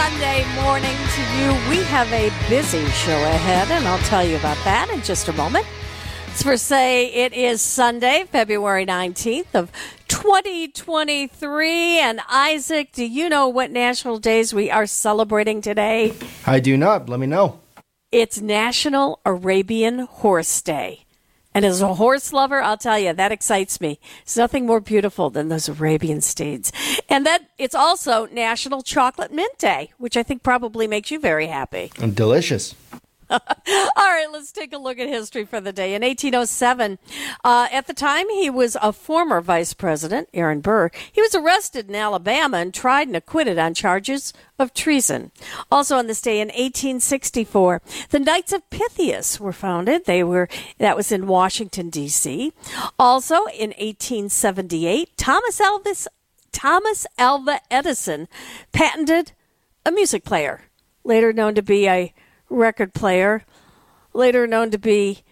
Sunday morning to you. We have a busy show ahead, and I'll tell you about that in just a moment. Let's first say it is Sunday, February 19th of 2023. And Isaac, do you know what national days we are celebrating today? I do not. Let me know. It's National Arabian Horse Day. And as a horse lover, I'll tell you, that excites me. It's nothing more beautiful than those Arabian steeds. And that it's also National Chocolate Mint Day, which I think probably makes you very happy. Delicious. All right, let's take a look at history for the day. In 1807, uh, at the time he was a former vice president, Aaron Burr. He was arrested in Alabama and tried and acquitted on charges of treason. Also on this day in 1864, the Knights of Pythias were founded. They were that was in Washington D.C. Also in 1878, Thomas Elvis Thomas Alva Edison patented a music player, later known to be a record player, later known to be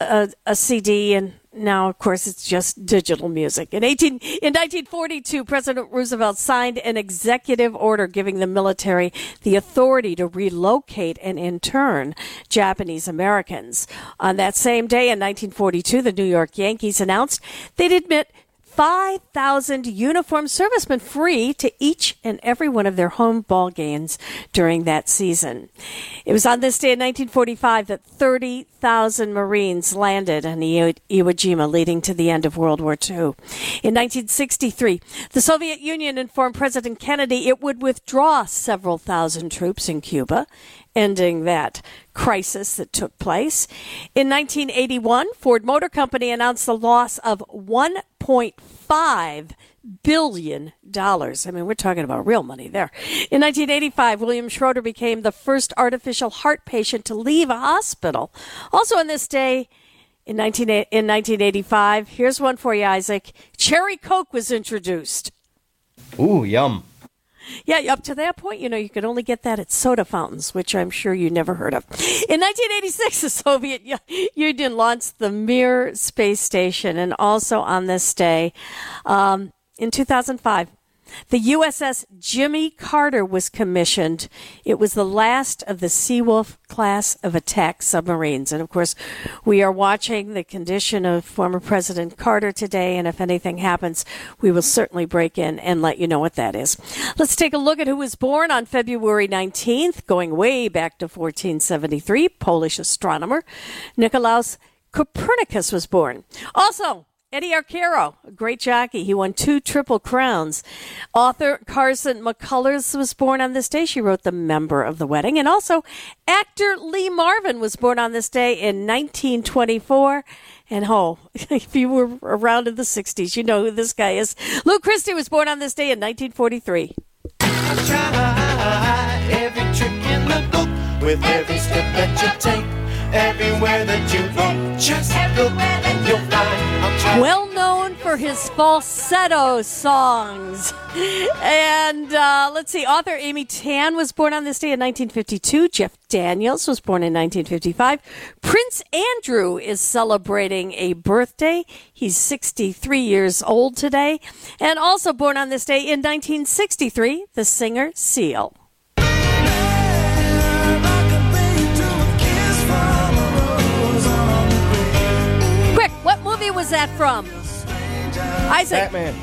a, a, CD, and now, of course, it's just digital music. In, 18, in 1942, President Roosevelt signed an executive order giving the military the authority to relocate and intern Japanese Americans. On that same day in 1942, the New York Yankees announced they'd admit 5,000 uniformed servicemen free to each and every one of their home ball games during that season. It was on this day in 1945 that 30,000 Marines landed on Iwo Jima, leading to the end of World War II. In 1963, the Soviet Union informed President Kennedy it would withdraw several thousand troops in Cuba ending that crisis that took place. In 1981, Ford Motor Company announced the loss of 1.5 billion dollars. I mean, we're talking about real money there. In 1985, William Schroeder became the first artificial heart patient to leave a hospital. Also on this day, in, 19, in 1985, here's one for you, Isaac. Cherry Coke was introduced. Ooh, yum. Yeah, up to that point, you know, you could only get that at soda fountains, which I'm sure you never heard of. In 1986, the Soviet Union launched the Mir space station, and also on this day, um, in 2005, the USS Jimmy Carter was commissioned. It was the last of the Seawolf class of attack submarines. And of course, we are watching the condition of former President Carter today. And if anything happens, we will certainly break in and let you know what that is. Let's take a look at who was born on February 19th, going way back to 1473. Polish astronomer Nicolaus Copernicus was born. Also, Eddie Arcaro, a great jockey. He won two Triple Crowns. Author Carson McCullers was born on this day. She wrote The Member of the Wedding. And also, actor Lee Marvin was born on this day in 1924. And oh, if you were around in the 60s, you know who this guy is. Lou Christie was born on this day in 1943. with every step that you take, everywhere that you look, just you'll find well known for his falsetto songs. And uh, let's see, author Amy Tan was born on this day in 1952. Jeff Daniels was born in 1955. Prince Andrew is celebrating a birthday. He's 63 years old today. And also born on this day in 1963, the singer Seal. Was that from? Isaac. Batman.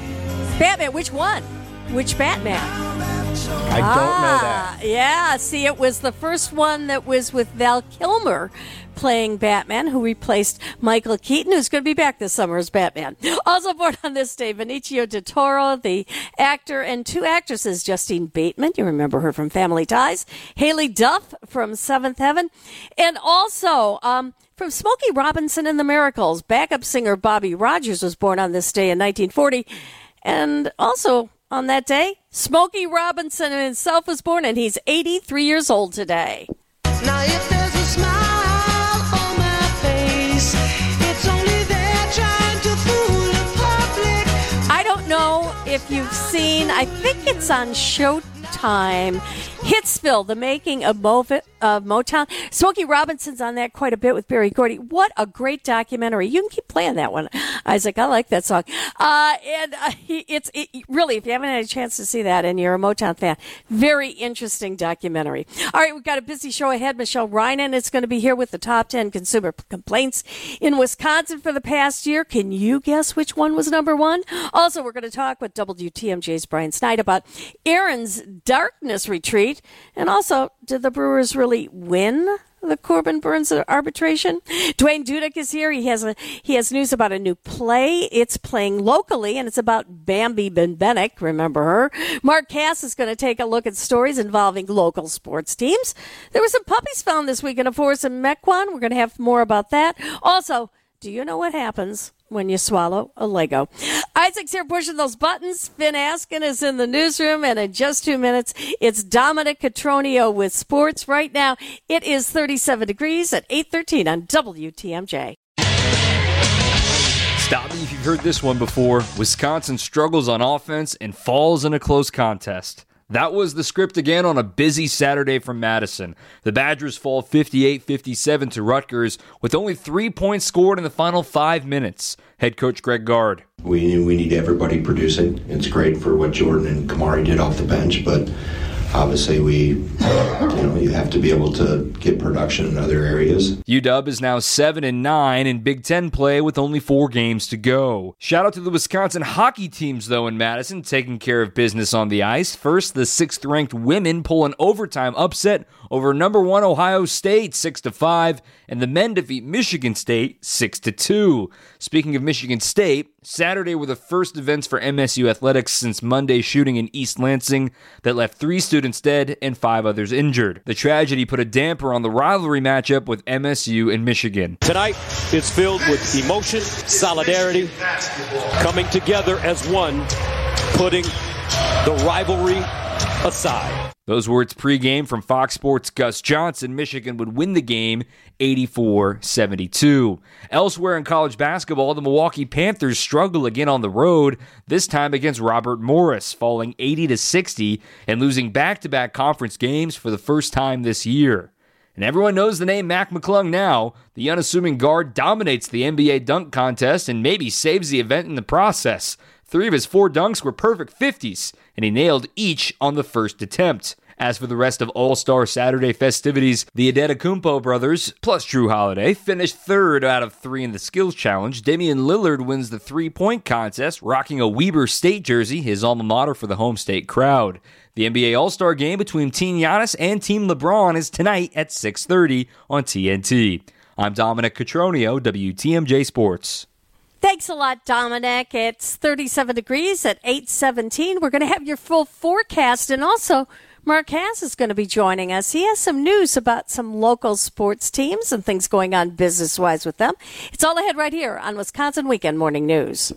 Batman. Which one? Which Batman? I don't know that. Ah, yeah, see, it was the first one that was with Val Kilmer playing Batman, who replaced Michael Keaton, who's going to be back this summer as Batman. Also born on this day, Benicio del Toro, the actor, and two actresses, Justine Bateman, you remember her from Family Ties, Haylie Duff from Seventh Heaven, and also um, from Smokey Robinson and the Miracles, backup singer Bobby Rogers was born on this day in 1940, and also on that day, Smokey Robinson himself was born, and he's 83 years old today. Now if there's a smile on my face, it's only there trying to fool the public. I don't know if you've seen, I think it's on Showtime. Hitsville, the making of uh, Motown. Smokey Robinson's on that quite a bit with Berry Gordy. What a great documentary. You can keep playing that one, Isaac. I like that song. Uh, and uh, it's it, really, if you haven't had a chance to see that and you're a Motown fan, very interesting documentary. All right, we've got a busy show ahead. Michelle Reinen is going to be here with the top 10 consumer complaints in Wisconsin for the past year. Can you guess which one was number one? Also, we're going to talk with WTMJ's Brian Snyder about Aaron's Darkness Retreat. And also, did the Brewers really win the Corbin Burnes arbitration. Duane Dudek is here. He has a he has news about a new play. It's playing locally, and it's about Bambi Bembenek. Remember her? Mark Kass is going to take a look at stories involving local sports teams. There were some puppies found this week in a forest in Mequon. We're going to have more about that. Also, do you know what happens when you swallow a Lego. Isaac's here pushing those buttons. Finn Askin is in the newsroom, and in just two minutes, it's Dominic Cotroneo with sports. Right now, it is 37 degrees at 8:13 on WTMJ. Stop me if you've heard this one before. Wisconsin struggles on offense and falls in a close contest. That was the script again on a busy Saturday from Madison. The Badgers fall 58 57 to Rutgers with only three points scored in the final five minutes. Head coach Greg Gard. We, we need everybody producing. It's great for what Jordan and Kamari did off the bench, but obviously we you know you have to be able to get production in other areas. UW is now 7 and 9 in Big 10 play with only 4 games to go. Shout out to the Wisconsin hockey teams though in Madison taking care of business on the ice. First, the 6th ranked women pull an overtime upset over number 1 Ohio State 6 to 5 and the men defeat Michigan State 6 to 2. Speaking of Michigan State, Saturday were the first events for MSU athletics since Monday's shooting in East Lansing that left 3 students dead and 5 others injured. The tragedy put a damper on the rivalry matchup with MSU and Michigan. Tonight is filled with emotion, solidarity, coming together as one, putting the rivalry aside. Those words pregame from Fox Sports' Gus Johnson. Michigan would win the game 84 72. Elsewhere in college basketball, the Milwaukee Panthers struggle again on the road, this time against Robert Morris, falling 80 60 and losing back to back conference games for the first time this year. And everyone knows the name Mac McClung now. The unassuming guard dominates the NBA dunk contest and maybe saves the event in the process. Three of his four dunks were perfect 50s, and he nailed each on the first attempt. As for the rest of All Star Saturday festivities, the Adetokounmpo brothers, plus Jrue Holiday, finished third out of three in the skills challenge. Damian Lillard wins the three point contest, rocking a Weber State jersey, his alma mater for the home state crowd. The NBA All Star game between Team Giannis and Team LeBron is tonight at 6:30 on TNT. I'm Dominic Cotroneo, WTMJ Sports. Thanks a lot, Dominic. It's 37 degrees at 817. We're going to have your full forecast and also Mark Kass is going to be joining us. He has some news about some local sports teams and things going on business wise with them. It's all ahead right here on Wisconsin Weekend Morning News.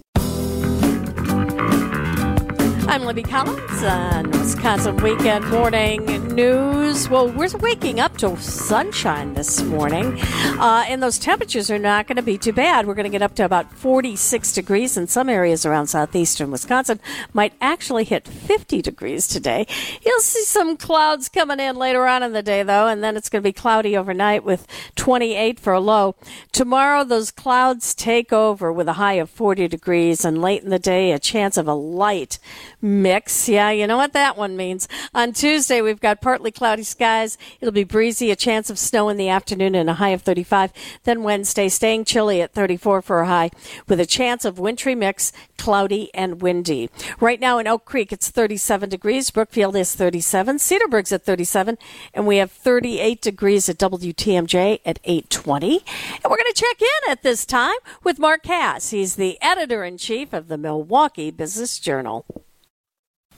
I'm Libby Collins on Wisconsin Weekend Morning News. Well, we're waking up to sunshine this morning, uh, and those temperatures are not going to be too bad. We're going to get up to about 46 degrees in some areas around southeastern Wisconsin. Might actually hit 50 degrees today. You'll see some clouds coming in later on in the day, though, and then it's going to be cloudy overnight with 28 for a low. Tomorrow, those clouds take over with a high of 40 degrees, and late in the day, a chance of a light mix. Yeah, you know what that one means. On Tuesday, we've got partly cloudy skies. It'll be breezy, a chance of snow in the afternoon, and a high of 35. Then Wednesday, staying chilly at 34 for a high, with a chance of wintry mix, cloudy and windy. Right now in Oak Creek, it's 37 degrees. Brookfield is 37. Cedarburg's at 37. And we have 38 degrees at WTMJ at 820. And we're going to check in at this time with Mark Kass. He's the editor in chief of the Milwaukee Business Journal.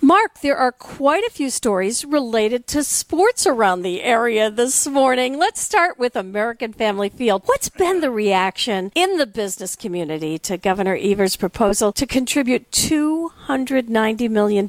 Mark, there are quite a few stories related to sports around the area this morning. Let's start with American Family Field. What's been the reaction in the business community to Governor Evers' proposal to contribute $290 million?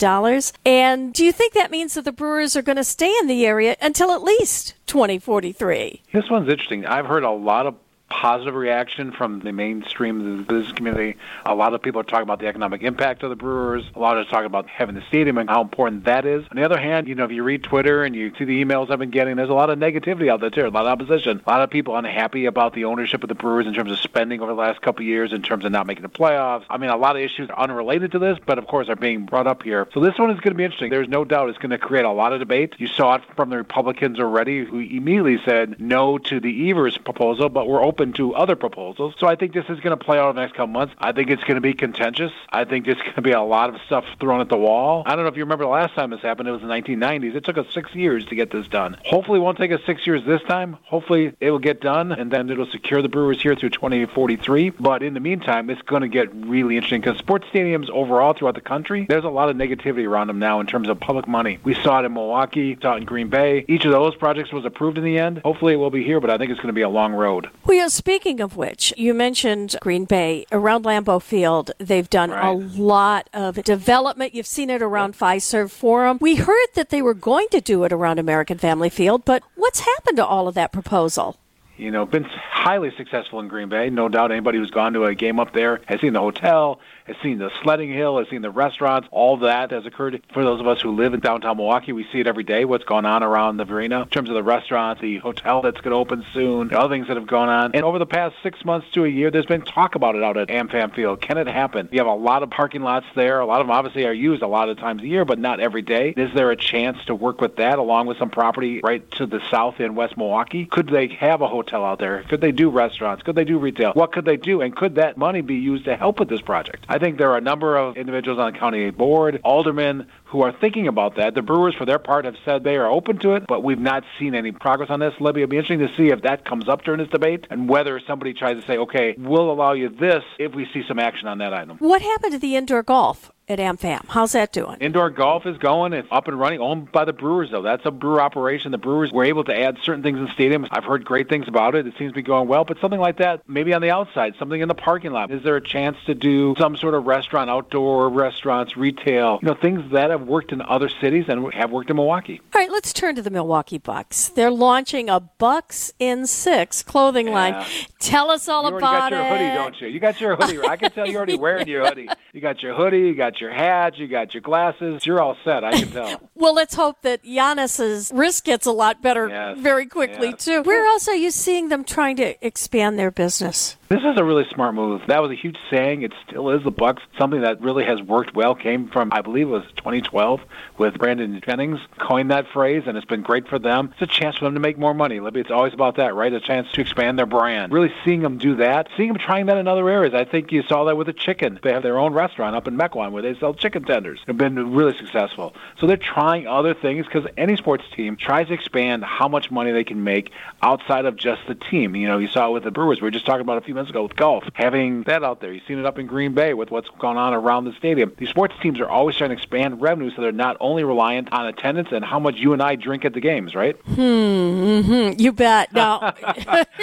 And do you think that means that the Brewers are going to stay in the area until at least 2043? This one's interesting. I've heard a lot of positive reaction from the mainstream of the business community. A lot of people are talking about the economic impact of the Brewers. A lot are talking about having the stadium and how important that is. On the other hand, you know, if you read Twitter and you see the emails I've been getting, there's a lot of negativity out there too, a lot of opposition, a lot of people unhappy about the ownership of the Brewers in terms of spending over the last couple of years, in terms of not making the playoffs. I mean, a lot of issues are unrelated to this, but of course are being brought up here. So this one is going to be interesting. There's no doubt it's going to create a lot of debate. You saw it from the Republicans already, who immediately said no to the Evers proposal, but we're open to other proposals. So I think this is going to play out over the next couple months. I think it's going to be contentious. I think there's going to be a lot of stuff thrown at the wall. I don't know if you remember the last time this happened. It was the 1990s. It took us six years to get this done. Hopefully, it won't take us six years this time. Hopefully, it will get done, and then it'll secure the Brewers here through 2043. But in the meantime, it's going to get really interesting because sports stadiums overall throughout the country, there's a lot of negativity around them now in terms of public money. We saw it in Milwaukee, saw it in Green Bay. Each of those projects was approved in the end. Hopefully, it will be here, but I think it's going to be a long road. Well, yeah, speaking of which, you mentioned Green Bay. Around Lambeau Field, they've done Right. a lot of development. You've seen it around Fiserv Forum. We heard that they were going to do it around American Family Field, but what's happened to all of that proposal? you know, been highly successful in Green Bay. No doubt anybody who's gone to a game up there has seen the hotel, has seen the sledding hill, has seen the restaurants. All that has occurred. For those of us who live in downtown Milwaukee, we see it every day, what's going on around the arena in terms of the restaurants, the hotel that's going to open soon, the other things that have gone on. And over the past six months to a year, there's been talk about it out at AmFam Field. Can it happen? You have a lot of parking lots there. A lot of them obviously are used a lot of times a year, but not every day. Is there a chance to work with that along with some property right to the south in West Milwaukee? Could they have a hotel out there? Could they do restaurants? Could they do retail? What could they do? And could that money be used to help with this project? I think there are a number of individuals on the county board, aldermen, who are thinking about that. The Brewers, for their part, have said they are open to it, but we've not seen any progress on this. Libby, it'll be interesting to see if that comes up during this debate and whether somebody tries to say, okay, we'll allow you this if we see some action on that item. What happened to the indoor golf at AmFam? How's that doing? Indoor golf is going. It's up and running, owned by the Brewers, though. That's a brewer operation. The Brewers were able to add certain things in stadiums. I've heard great things about it. It seems to be going well, but something like that, maybe on the outside, something in the parking lot. Is there a chance to do some sort of restaurant, outdoor restaurants, retail, you know, things that have worked in other cities and have worked in Milwaukee? All right, let's turn to the Milwaukee Bucks. They're launching a Bucks in Six clothing line. Tell us all You about got your it. hoodie, don't you? You got your hoodie. I can tell you're already wearing your hoodie. You got your hoodie, you got your hat, you got your glasses. You're all set, I can tell. Well, let's hope that Giannis's wrist gets a lot better Yes, very quickly yes. too. Where else are you seeing them trying to expand their business? This is a really smart move. That was a huge saying. It still is the Bucks. Something that really has worked well came from, I believe it was 2012, with Brandon Jennings coined that phrase, and it's been great for them. It's a chance for them to make more money. It's always about that, right? A chance to expand their brand. Really seeing them do that, seeing them trying that in other areas. I think you saw that with the chicken. They have their own restaurant up in Mequon where they sell chicken tenders. They've been really successful. So they're trying other things because any sports team tries to expand how much money they can make outside of just the team. You know, you saw it with the Brewers. We were just talking about a few minutes ago with golf. Having that out there. You've seen it up in Green Bay with what's going on around the stadium. These sports teams are always trying to expand revenue so they're not only reliant on attendance and how much you and I drink at the games, right? Hmm. You bet. Now,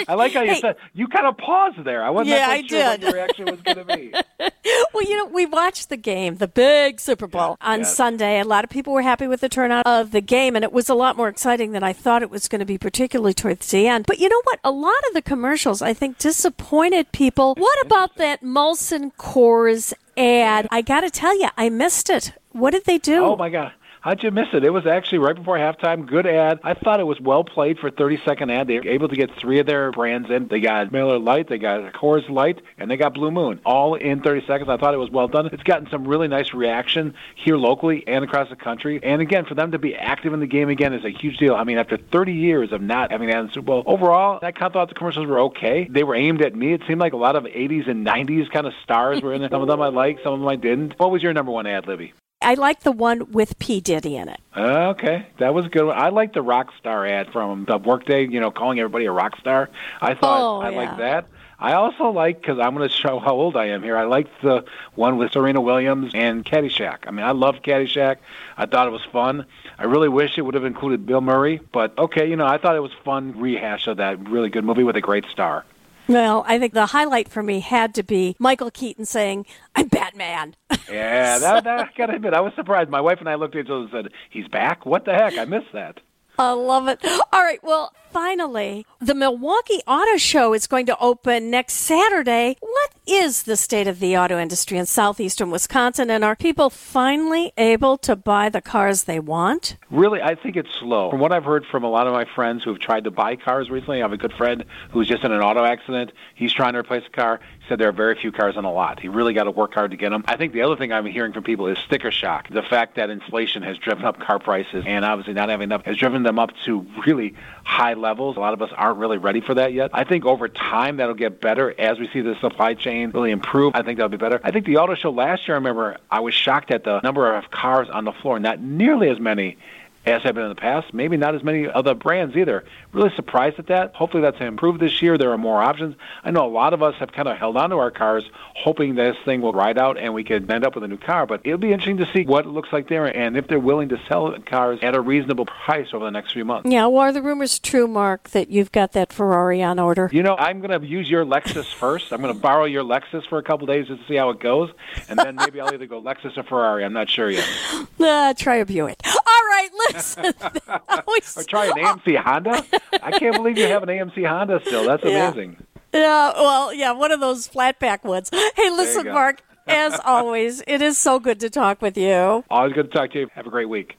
I like how you Hey. said you kind of paused there. I wasn't Yeah, quite I sure what did. your reaction was going to be. well, you know, we watched the game, the big Super Bowl on yes. Sunday. A lot of people were happy with the turnout of the game, and it was a lot more exciting than I thought it was going to be, particularly towards the end. But you know what? A lot of the commercials, I think, disappointed people. What about that Molson Coors ad? I got to tell you, I missed it. What did they do? Oh my god. How'd you miss it? It was actually right before halftime. Good ad. I thought it was well played for 30 second ad. They were able to get three of their brands in. They got Miller Lite, they got Coors Light, and they got Blue Moon. All in 30 seconds. I thought it was well done. It's gotten some really nice reaction here locally and across the country. And again, for them to be active in the game again is a huge deal. I mean, after 30 years of not having that in the Super Bowl, overall, I kind of thought the commercials were okay. They were aimed at me. It seemed like a lot of 80s and 90s kind of stars were in it. Some of them I liked, some of them I didn't. What was your number one ad, Libby? I like the one with P. Diddy in it. Uh, okay, that was a good. One. I like the rock star ad from the Workday. You know, calling everybody a rock star. I thought Oh, I yeah. like that. I also like because I'm going to show how old I am here. I liked the one with Serena Williams and Caddyshack. I mean, I loved Caddyshack. I thought it was fun. I really wish it would have included Bill Murray, but okay, you know, I thought it was fun rehash of that really good movie with a great star. Well, I think the highlight for me had to be Michael Keaton saying, I'm Batman. Yeah, that, that I gotta admit, I was surprised. My wife and I looked at each other and said, "He's back? What the heck? I missed that." I love it. All right. Well, finally, the Milwaukee Auto Show is going to open next Saturday. What is the state of the auto industry in southeastern Wisconsin? And are people finally able to buy the cars they want? Really, I think it's slow. From what I've heard from a lot of my friends who have tried to buy cars recently, I have a good friend who was just in an auto accident. He's trying to replace a car. He said there are very few cars on the lot. He really got to work hard to get them. I think the other thing I'm hearing from people is sticker shock. The fact that inflation has driven up car prices and obviously not having enough has driven them up to really high levels. A lot of us aren't really ready for that yet. I think over time that'll get better as we see the supply chain really improve. I think that'll be better. I think the auto show last year, I remember I was shocked at the number of cars on the floor, not nearly as many as have been in the past. Maybe not as many other brands either. Really surprised at that. Hopefully that's improved this year. There are more options. I know a lot of us have kind of held on to our cars, hoping this thing will ride out and we could end up with a new car. But it'll be interesting to see what it looks like there and if they're willing to sell cars at a reasonable price over the next few months. Yeah, well, are the rumors true, Mark, that you've got that Ferrari on order? You know, I'm going to use your Lexus first. I'm going to borrow your Lexus for a couple days just to see how it goes, and then maybe I'll either go Lexus or Ferrari. I'm not sure yet. Uh, try a Buick. All right, listen. or try an AMC Honda. I can't believe you have an AMC Honda still. That's Yeah. amazing. Yeah, well, yeah, one of those flat back ones. Hey, listen. Mark, as always, it is so good to talk with you. Always good to talk to you. Have a great week.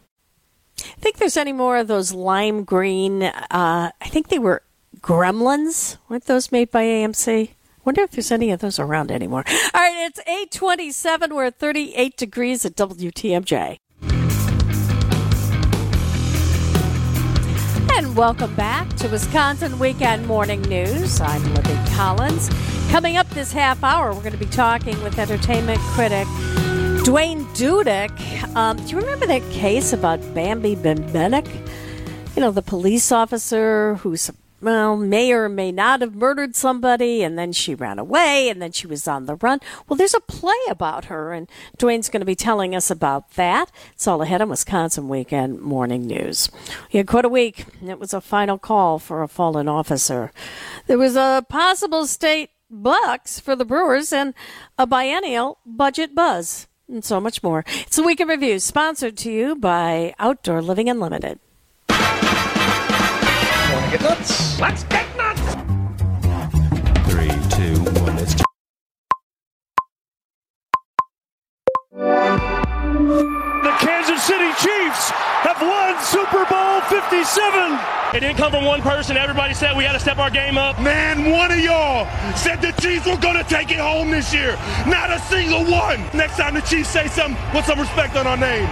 I Think there's any more of those lime green? Uh, I think they were Gremlins. Weren't those made by AMC? Wonder if there's any of those around anymore. All right, it's 827. We're at 38 degrees at WTMJ. And welcome back to Wisconsin Weekend Morning News. I'm Libby Collins. Coming up this half hour, we're going to be talking with entertainment critic Duane Dudek. Um, do you remember that case about Bambi Bembenek? You know, the police officer who's well, may or may not have murdered somebody, and then she ran away, and then she was on the run. Well, there's a play about her, and Duane's going to be telling us about that. It's all ahead on Wisconsin Weekend Morning News. We had quite a week. It was a final call for a fallen officer. There was a possible state bucks for the Brewers and a biennial budget buzz, and so much more. It's a week in review, sponsored to you by Outdoor Living Unlimited. Wanna get nuts? Let's get nuts! Three, two, one. It's The Kansas City Chiefs have won Super Bowl 57. It didn't come from one person. Everybody said we had to step our game up. Man, one of y'all said the Chiefs were going to take it home this year. Not a single one. Next time the Chiefs say something, put some respect on our name.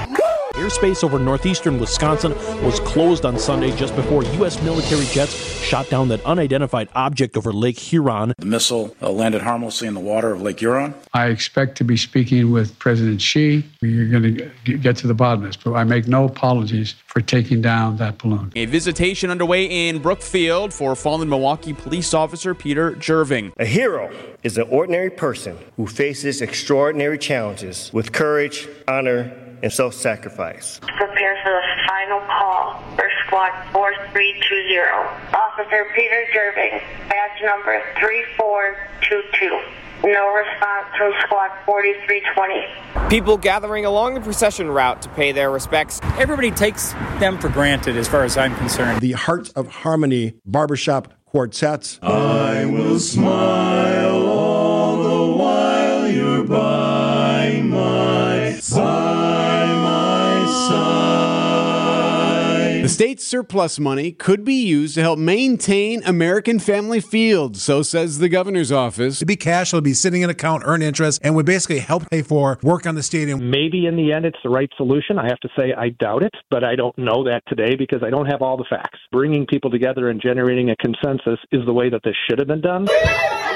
Airspace over northeastern Wisconsin was closed on Sunday just before U.S. military jets shot down that unidentified object over Lake Huron. The missile uh, landed harmlessly in the water of Lake Huron. I expect to be speaking with President Xi. We're going to get to the bottom of this, but I make no apologies for taking down that balloon. A visitation underway in Brookfield for fallen Milwaukee police officer Peter Jerving. A hero is an ordinary person who faces extraordinary challenges with courage, honor, and self sacrifice. Prepare for the final call for squad 4320. Officer Peter Jerving, badge number 3422. No response from squad 4320. People gathering along the procession route to pay their respects. Everybody takes them for granted as far as I'm concerned. The Hearts of Harmony Barbershop Quartets. I will smile all the while you're by my by side. The state's surplus money could be used to help maintain American Family Fields, so says the governor's office. It'd be cash, it'll be sitting in an account, earn interest, and would basically help pay for work on the stadium. Maybe in the end it's the right solution. I have to say I doubt it, but I don't know that today because I don't have all the facts. Bringing people together and generating a consensus is the way that this should have been done.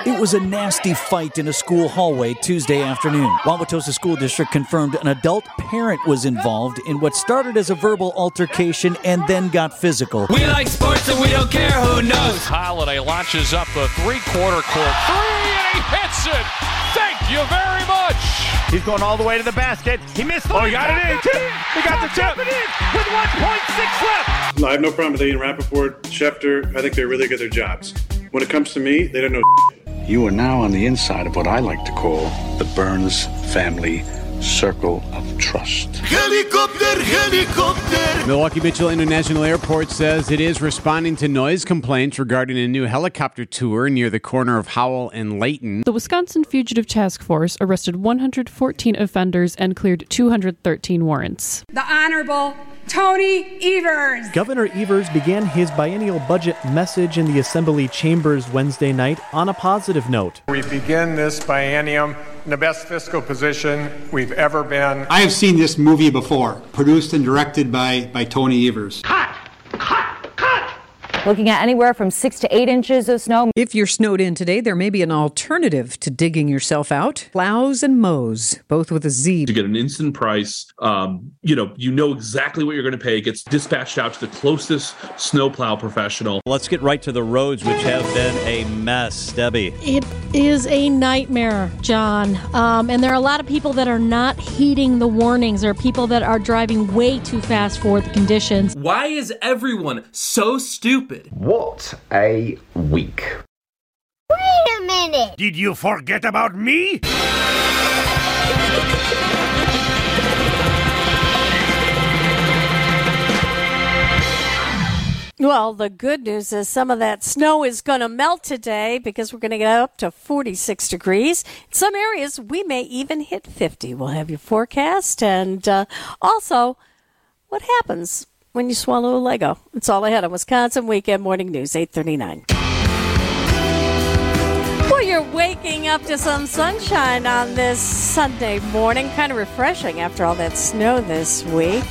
It was a nasty fight in a school hallway Tuesday afternoon. Wauwatosa School District confirmed an adult parent was involved in what started as a verbal altercation and then got physical. We like sports and we don't care who knows. Holiday launches up the three-quarter court three and he hits it. Thank you very much. He's going all the way to the basket. He missed the Oh, he got it in. He got the tip. it in with 1.6 left. No, I have no problem with Ian Rapoport, Schefter. I think they're really good at their jobs. When it comes to me, they don't know. You are now on the inside of what I like to call the Burns family circle of trust. Helicopter, helicopter. Milwaukee Mitchell International Airport says it is responding to noise complaints regarding a new helicopter tour near the corner of Howell and Layton. The Wisconsin Fugitive Task Force arrested 114 offenders and cleared 213 warrants. The Honorable Tony Evers. Governor Evers began his biennial budget message in the Assembly chambers Wednesday night on a positive note. We begin this biennium in the best fiscal position we've ever been. I have seen this movie before, produced and directed by, by Tony Evers. Looking at anywhere from six to eight inches of snow. If you're snowed in today, there may be an alternative to digging yourself out. Plows and mows, both with a Z. To get an instant price, um, you know, you know exactly what you're going to pay. It gets dispatched out to the closest snowplow professional. Let's get right to the roads, which have been a mess. Debbie. It is a nightmare, John. Um, and there are a lot of people that are not heeding the warnings. There are people that are driving way too fast for the conditions. Why is everyone so stupid? What a week. Wait a minute! Did you forget about me? Well, the good news is some of that snow is going to melt today because we're going to get up to 46 degrees. In some areas, we may even hit 50. We'll have your forecast and uh, also what happens when you swallow a Lego. It's all ahead on Wisconsin Weekend Morning News, 839. Waking up to some sunshine on this Sunday morning. Kind of refreshing after all that snow this week.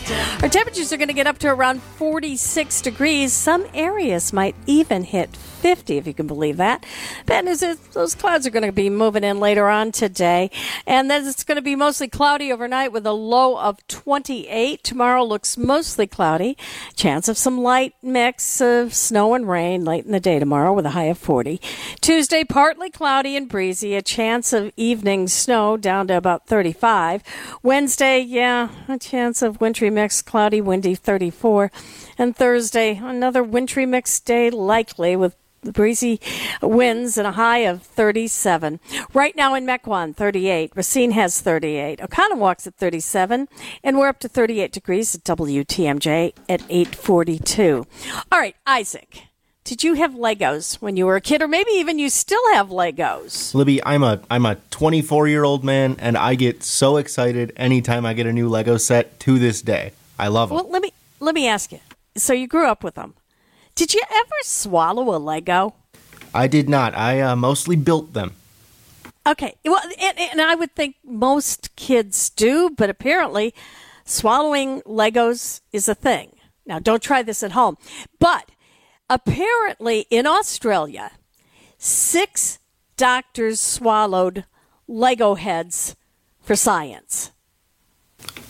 Our temperatures are going to get up to around 46 degrees. Some areas might even hit 50, if you can believe that. Bad news is those clouds are going to be moving in later on today. And then it's going to be mostly cloudy overnight with a low of 28. Tomorrow looks mostly cloudy. Chance of some light mix of snow and rain late in the day tomorrow with a high of 40. Tuesday, partly cloudy and breezy. A chance of evening snow down to about 35. Wednesday, yeah, a chance of wintry mix, cloudy, windy, 34. And Thursday, another wintry mix day likely with breezy winds and a high of 37. Right now in Mequon, 38. Racine has 38. Oconomowoc at 37. And we're up to 38 degrees at WTMJ at 842. All right, Isaac. Did you have Legos when you were a kid, or maybe even you still have Legos? Libby, I'm a I'm a 24 year old man, and I get so excited anytime I get a new Lego set. To this day, I love them. Well, let me let me ask you. So you grew up with them. Did you ever swallow a Lego? I did not. I uh, mostly built them. Okay. Well, and, and I would think most kids do, but apparently swallowing Legos is a thing. Now, don't try this at home. But apparently in Australia, six doctors swallowed Lego heads for science.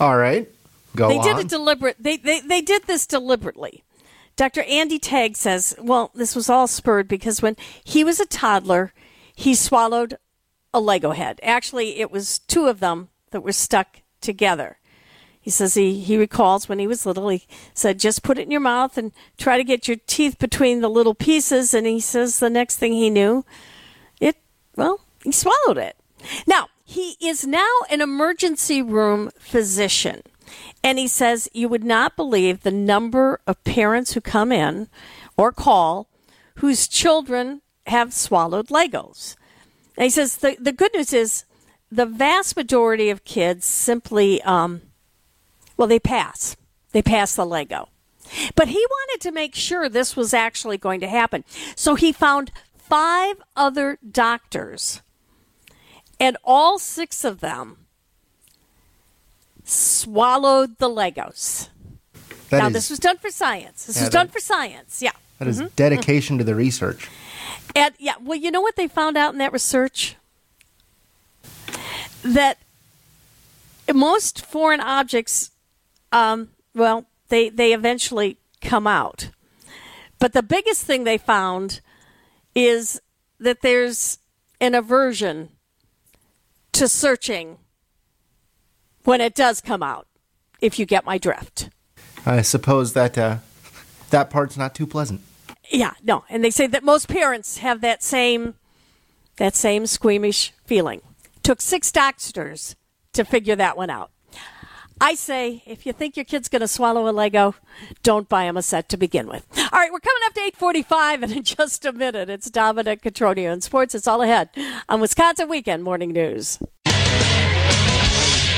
All right. Go they on. did it deliberate. They, they they did this deliberately. Dr. Andy Tagg says, well, this was all spurred because when he was a toddler, he swallowed a Lego head. Actually, it was two of them that were stuck together. He says he, he recalls when he was little, he said, just put it in your mouth and try to get your teeth between the little pieces. And he says the next thing he knew, it, well, he swallowed it. Now, he is now an emergency room physician. And he says you would not believe the number of parents who come in or call whose children have swallowed Legos. And he says the, the good news is the vast majority of kids simply, um, well, they pass. They pass the Lego. But he wanted to make sure this was actually going to happen. So he found five other doctors, and all six of them swallowed the Legos. That now, is- this was done for science. This Yeah, was that- done for science. Yeah. That is Mhm. dedication to the research. And yeah, well, you know what they found out in that research? That most foreign objects, um, well, they they eventually come out. But the biggest thing they found is that there's an aversion to searching when it does come out. If you get my drift. I suppose that uh, that part's not too pleasant. Yeah, no, and they say that most parents have that same that same squeamish feeling. Took six doctors to figure that one out. I say, if you think your kid's going to swallow a Lego, don't buy him a set to begin with. All right, we're coming up to 845, and in just a minute, it's Dominic Cotroneo in sports. It's all ahead on Wisconsin Weekend Morning News.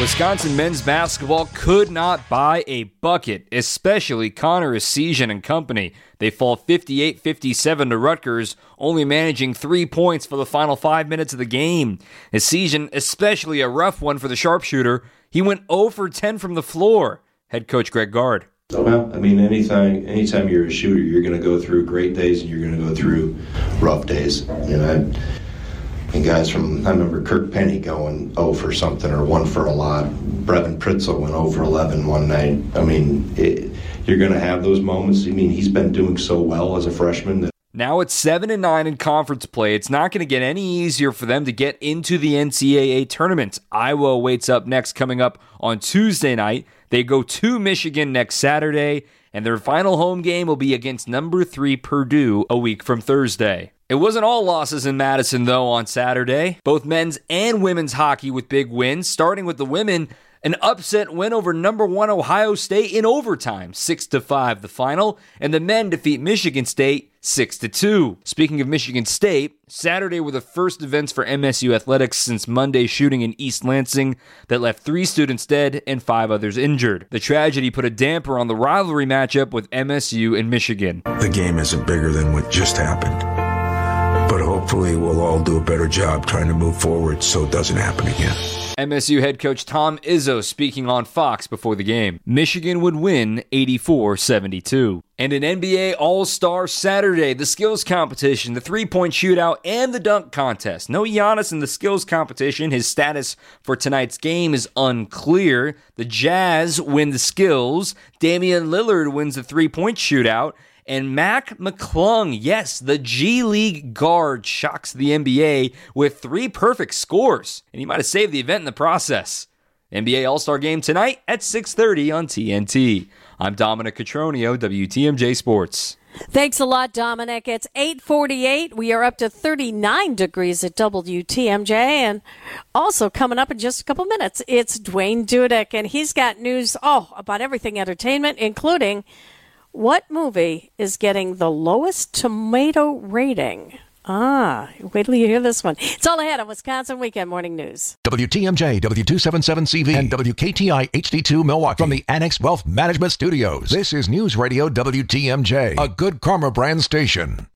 Wisconsin men's basketball could not buy a bucket, especially Connor Essegian and company. They fall 58 57 to Rutgers, only managing three points for the final five minutes of the game. Essegian, especially a rough one for the sharpshooter, he went 0 for 10 from the floor. Head coach Greg Gard. Well, I mean, anytime anytime you're a shooter, you're going to go through great days and you're going to go through rough days. You know, I, and guys from I remember Kirk Penney going 0 for something or 1 for a lot. Brevin Pritzl went 0 for 11 one night. I mean, it, you're going to have those moments. I mean, he's been doing so well as a freshman that now it's 7 and 9 in conference play. It's not going to get any easier for them to get into the NCAA tournament. Iowa awaits up next coming up on Tuesday night. They go to Michigan next Saturday, and their final home game will be against number 3 Purdue a week from Thursday. It wasn't all losses in Madison, though, on Saturday. Both men's and women's hockey with big wins, starting with the women. An upset win over number one Ohio State in overtime, 6 to 5 the final, and the men defeat Michigan State 6 to 2. Speaking of Michigan State, Saturday were the first events for MSU athletics since Monday's shooting in East Lansing that left 3 students dead and 5 others injured. The tragedy put a damper on the rivalry matchup with MSU and Michigan. The game isn't bigger than what just happened but hopefully we'll all do a better job trying to move forward so it doesn't happen again. MSU head coach Tom Izzo speaking on Fox before the game. Michigan would win 84 72. And an NBA All Star Saturday, the skills competition, the three point shootout, and the dunk contest. No Giannis in the skills competition. His status for tonight's game is unclear. The Jazz win the skills. Damian Lillard wins the three point shootout. And Mac McClung, yes, the G League guard, shocks the NBA with three perfect scores, and he might have saved the event in the process. NBA All-Star Game tonight at 6:30 on TNT. I'm Dominic Cotroneo, WTMJ Sports. Thanks a lot, Dominic. It's 848. We are up to 39 degrees at WTMJ. And also coming up in just a couple minutes, it's Duane Dudek. And he's got news, oh, about everything entertainment, including what movie is getting the lowest tomato rating? Ah, wait till you hear this one. It's all ahead on Wisconsin Weekend Morning News. WTMJ, W277CV, and WKTI HD2 Milwaukee from the Annex Wealth Management Studios. This is News Radio WTMJ, a good karma brand station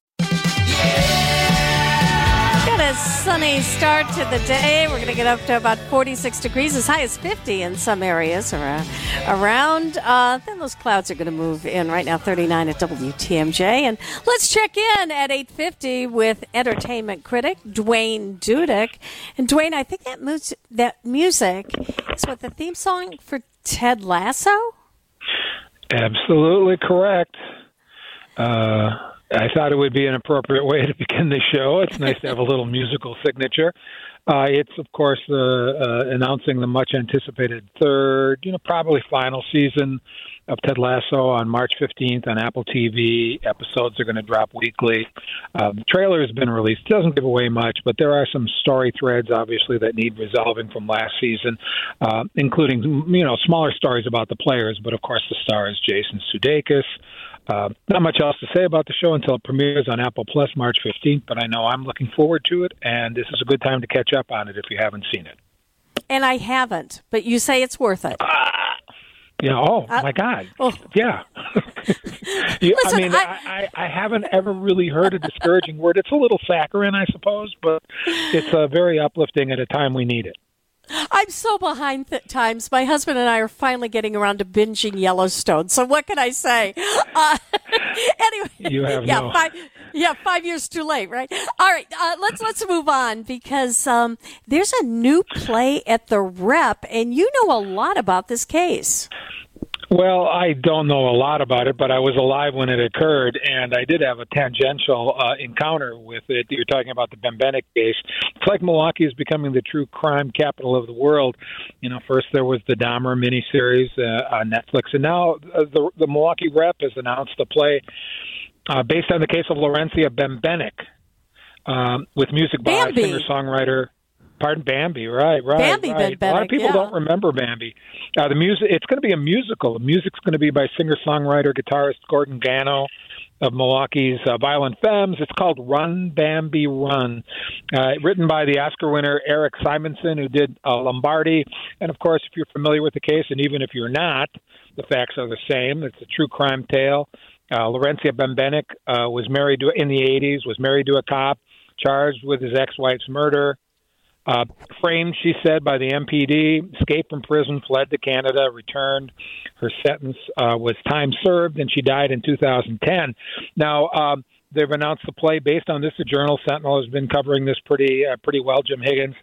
sunny start to the day. We're going to get up to about 46 degrees, as high as 50 in some areas around. around. Uh, then those clouds are going to move in right now, 39 at WTMJ. And let's check in at 850 with entertainment critic Duane Dudek. And Duane, I think that, mu- that music is what the theme song for Ted Lasso? Absolutely correct. Uh, I thought it would be an appropriate way to begin the show. It's nice to have a little musical signature. Uh, it's, of course, uh, uh, announcing the much anticipated third, you know, probably final season of Ted Lasso on March 15th on Apple TV. Episodes are going to drop weekly. Uh, the trailer has been released. It doesn't give away much, but there are some story threads, obviously, that need resolving from last season, uh, including, you know, smaller stories about the players. But, of course, the star is Jason Sudeikis. Uh, not much else to say about the show until it premieres on Apple Plus March 15th, but I know I'm looking forward to it, and this is a good time to catch up on it if you haven't seen it. And I haven't, but you say it's worth it. Uh, yeah. Oh uh, my God. Oh. Yeah. Listen, I mean, I, I, I haven't ever really heard a discouraging word. It's a little saccharine, I suppose, but it's uh, very uplifting at a time we need it. I'm so behind th- times. My husband and I are finally getting around to binging Yellowstone. So what can I say? Uh, anyway, you have yeah, no. five, yeah, five years too late, right? All right, uh, let's let's move on because um, there's a new play at the Rep, and you know a lot about this case. Well, I don't know a lot about it, but I was alive when it occurred, and I did have a tangential uh, encounter with it. You're talking about the Bembenek case. It's like Milwaukee is becoming the true crime capital of the world. You know, first there was the Dahmer miniseries uh, on Netflix, and now uh, the, the Milwaukee Rep has announced a play uh, based on the case of Lawrencia Bembenek um, with music by singer-songwriter Pardon, Bambi. Right, right. Bambi right. A lot of people yeah. don't remember Bambi. Uh, the music. It's going to be a musical. The music's going to be by singer-songwriter, guitarist Gordon Gano of Milwaukee's uh, Violent Femmes. It's called Run Bambi Run, uh, written by the Oscar winner Eric Simonson, who did uh, Lombardi. And of course, if you're familiar with the case, and even if you're not, the facts are the same. It's a true crime tale. Uh, Lawrencia Bembenek uh, was married to in the 80s, was married to a cop, charged with his ex-wife's murder. Uh, framed, she said, by the MPD, escaped from prison, fled to Canada, returned. Her sentence uh, was time served, and she died in 2010. Now, um, they've announced the play based on this. The Journal Sentinel has been covering this pretty uh, pretty well, Jim Higgins.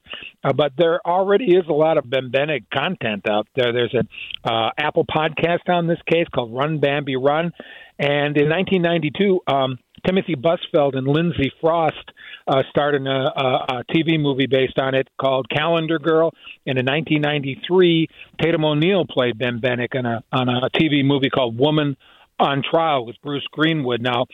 Uh, but there already is a lot of Bembenek content out there. There's an uh, Apple podcast on this case called Run Bambi Run. And in 1992, um, Timothy Busfield and Lindsay Frost uh, starred a, a, a TV movie based on it called Calendar Girl. And in 1993, Tatum O'Neal played Bembenek in a on a TV movie called Woman on Trial with Bruce Greenwood. Now,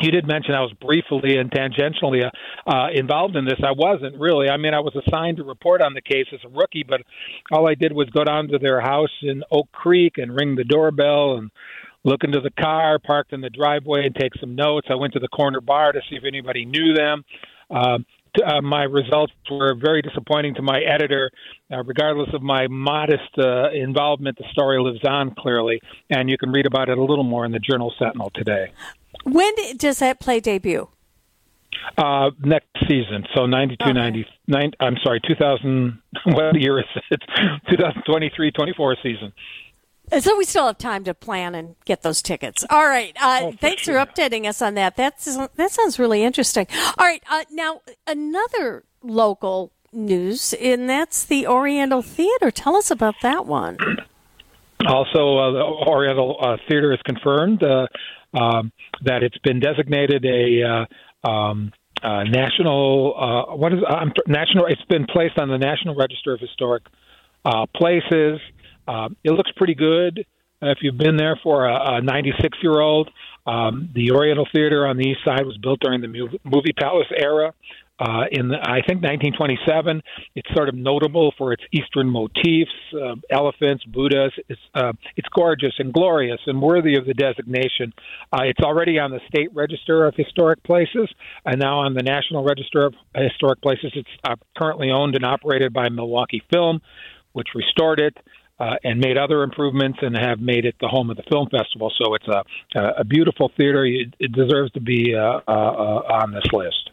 you did mention I was briefly and tangentially uh, uh, involved in this. I wasn't really. I mean, I was assigned to report on the case as a rookie, but all I did was go down to their house in Oak Creek and ring the doorbell and look into the car parked in the driveway and take some notes. I went to the corner bar to see if anybody knew them. Uh, t- uh, my results were very disappointing to my editor. Uh, regardless of my modest uh, involvement, the story lives on clearly, and you can read about it a little more in the Journal Sentinel today. When does that play debut? Uh, next season, so 92, 99, I'm sorry, 2000, what year is it? 2023, 24 season. Uh, So we still have time to plan and get those tickets. All right. Uh, thanks for updating us on that. That's that sounds really interesting. All right. Uh, now another local news, and that's the Oriental Theater. Tell us about that one. Also, uh, the Oriental uh, Theater has confirmed uh, um, that it's been designated a uh, um, uh, national. Uh, what is um, national? It's been placed on the National Register of Historic uh, Places. Uh, it looks pretty good. Uh, if you've been there for a 96 year old, um, the Oriental Theater on the east side was built during the Movie Palace era. Uh, in the, I think 1927, it's sort of notable for its Eastern motifs, uh, elephants, Buddhas. It's uh, it's gorgeous and glorious and worthy of the designation. Uh, it's already on the State Register of Historic Places and now on the National Register of Historic Places. It's uh, currently owned and operated by Milwaukee Film, which restored it. Uh, and made other improvements and have made it the home of the film festival. So it's a a beautiful theater. It deserves to be uh, uh, uh, on this list.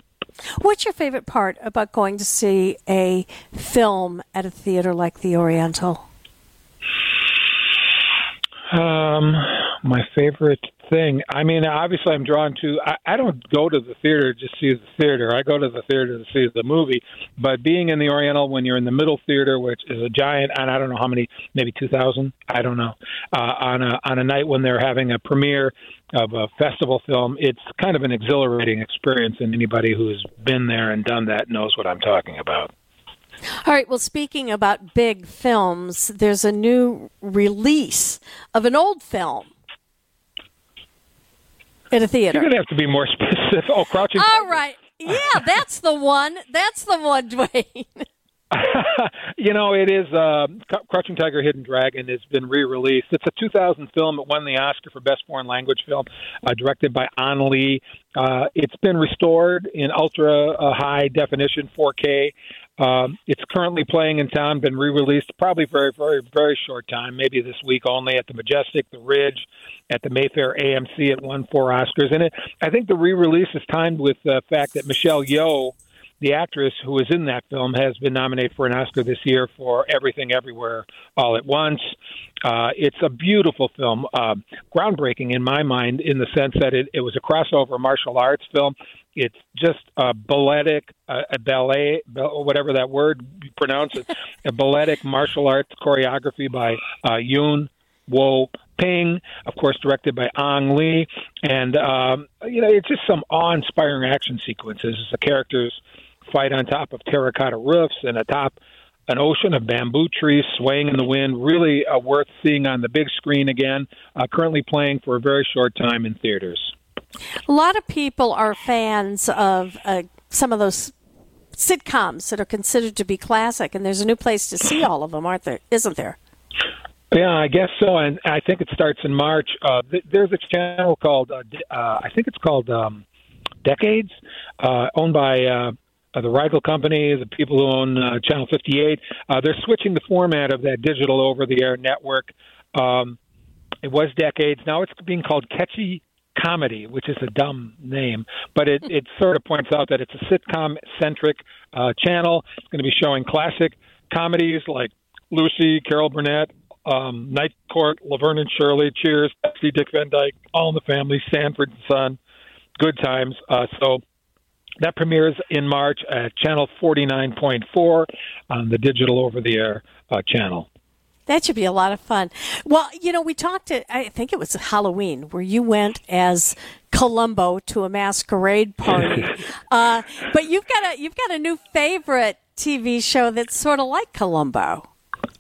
What's your favorite part about going to see a film at a theater like the Oriental? Um, my favorite thing. I mean, obviously, I'm drawn to. I, I don't go to the theater to see the theater. I go to the theater to see the movie. But being in the Oriental when you're in the middle theater, which is a giant, and I don't know how many, maybe two thousand. I don't know. Uh, on a on a night when they're having a premiere of a festival film, it's kind of an exhilarating experience, and anybody who's been there and done that knows what I'm talking about. All right. Well, speaking about big films, there's a new release of an old film at a theater. You're going to have to be more specific. Oh, Crouching. Tiger. All right. Yeah, that's the one. That's the one, Duane. you know, it is uh, Crouching Tiger, Hidden Dragon has been re-released. It's a 2000 film. It won the Oscar for Best Foreign Language Film, uh, directed by Ang Lee. Uh, it's been restored in ultra uh, high definition 4K. Um, it's currently playing in town, been re-released probably very, very, very short time, maybe this week only at the Majestic, the Ridge, at the Mayfair AMC. It won four Oscars, and it. I think the re-release is timed with the fact that Michelle Yeoh, the actress who was in that film, has been nominated for an Oscar this year for Everything Everywhere All at Once. Uh, it's a beautiful film, uh, groundbreaking in my mind, in the sense that it, it was a crossover martial arts film. It's just a balletic, uh, a ballet, whatever that word you pronounce it, a balletic martial arts choreography by uh, Yoon Wo Ping, of course, directed by Ang Lee, and um, you know it's just some awe-inspiring action sequences. The characters fight on top of terracotta roofs and atop an ocean of bamboo trees swaying in the wind. Really uh, worth seeing on the big screen again. Uh, currently playing for a very short time in theaters. A lot of people are fans of uh, some of those sitcoms that are considered to be classic, and there's a new place to see all of them, aren't there? Isn't there? Yeah, I guess so, and I think it starts in March. Uh, th- there's a channel called, uh, uh, I think it's called um, Decades, uh, owned by uh, uh, the Weigel Company, the people who own uh, Channel 58. Uh, they're switching the format of that digital over-the-air network. Um, it was Decades. Now it's being called Catchy Comedy, which is a dumb name, but it, it sort of points out that it's a sitcom-centric uh, channel. It's going to be showing classic comedies like Lucy, Carol Burnett, um, Night Court, Laverne and Shirley, Cheers, Pepsi, Dick Van Dyke, All in the Family, Sanford and Son, Good Times. Uh, so that premieres in March at channel 49.4 on the digital over the air uh, channel. That should be a lot of fun. Well, you know, we talked at, I think it was Halloween, where you went as Columbo to a masquerade party. uh, but you've got a you've got a new favorite TV show that's sort of like Columbo.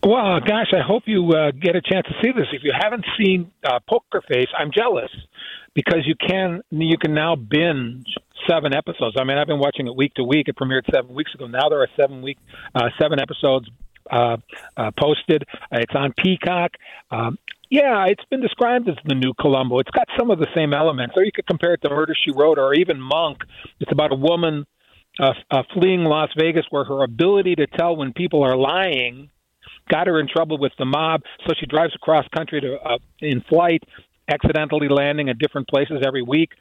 Well, gosh, I hope you uh, get a chance to see this. If you haven't seen uh, Poker Face, I'm jealous because you can you can now binge seven episodes. I mean, I've been watching it week to week. It premiered seven weeks ago. Now there are seven week uh, seven episodes uh, uh, posted. It's on Peacock. Um, yeah, it's been described as the new Columbo. It's got some of the same elements. Or you could compare it to Murder She Wrote or even Monk. It's about a woman uh, uh, fleeing Las Vegas where her ability to tell when people are lying got her in trouble with the mob. So she drives across country to uh, in flight, accidentally landing at different places every week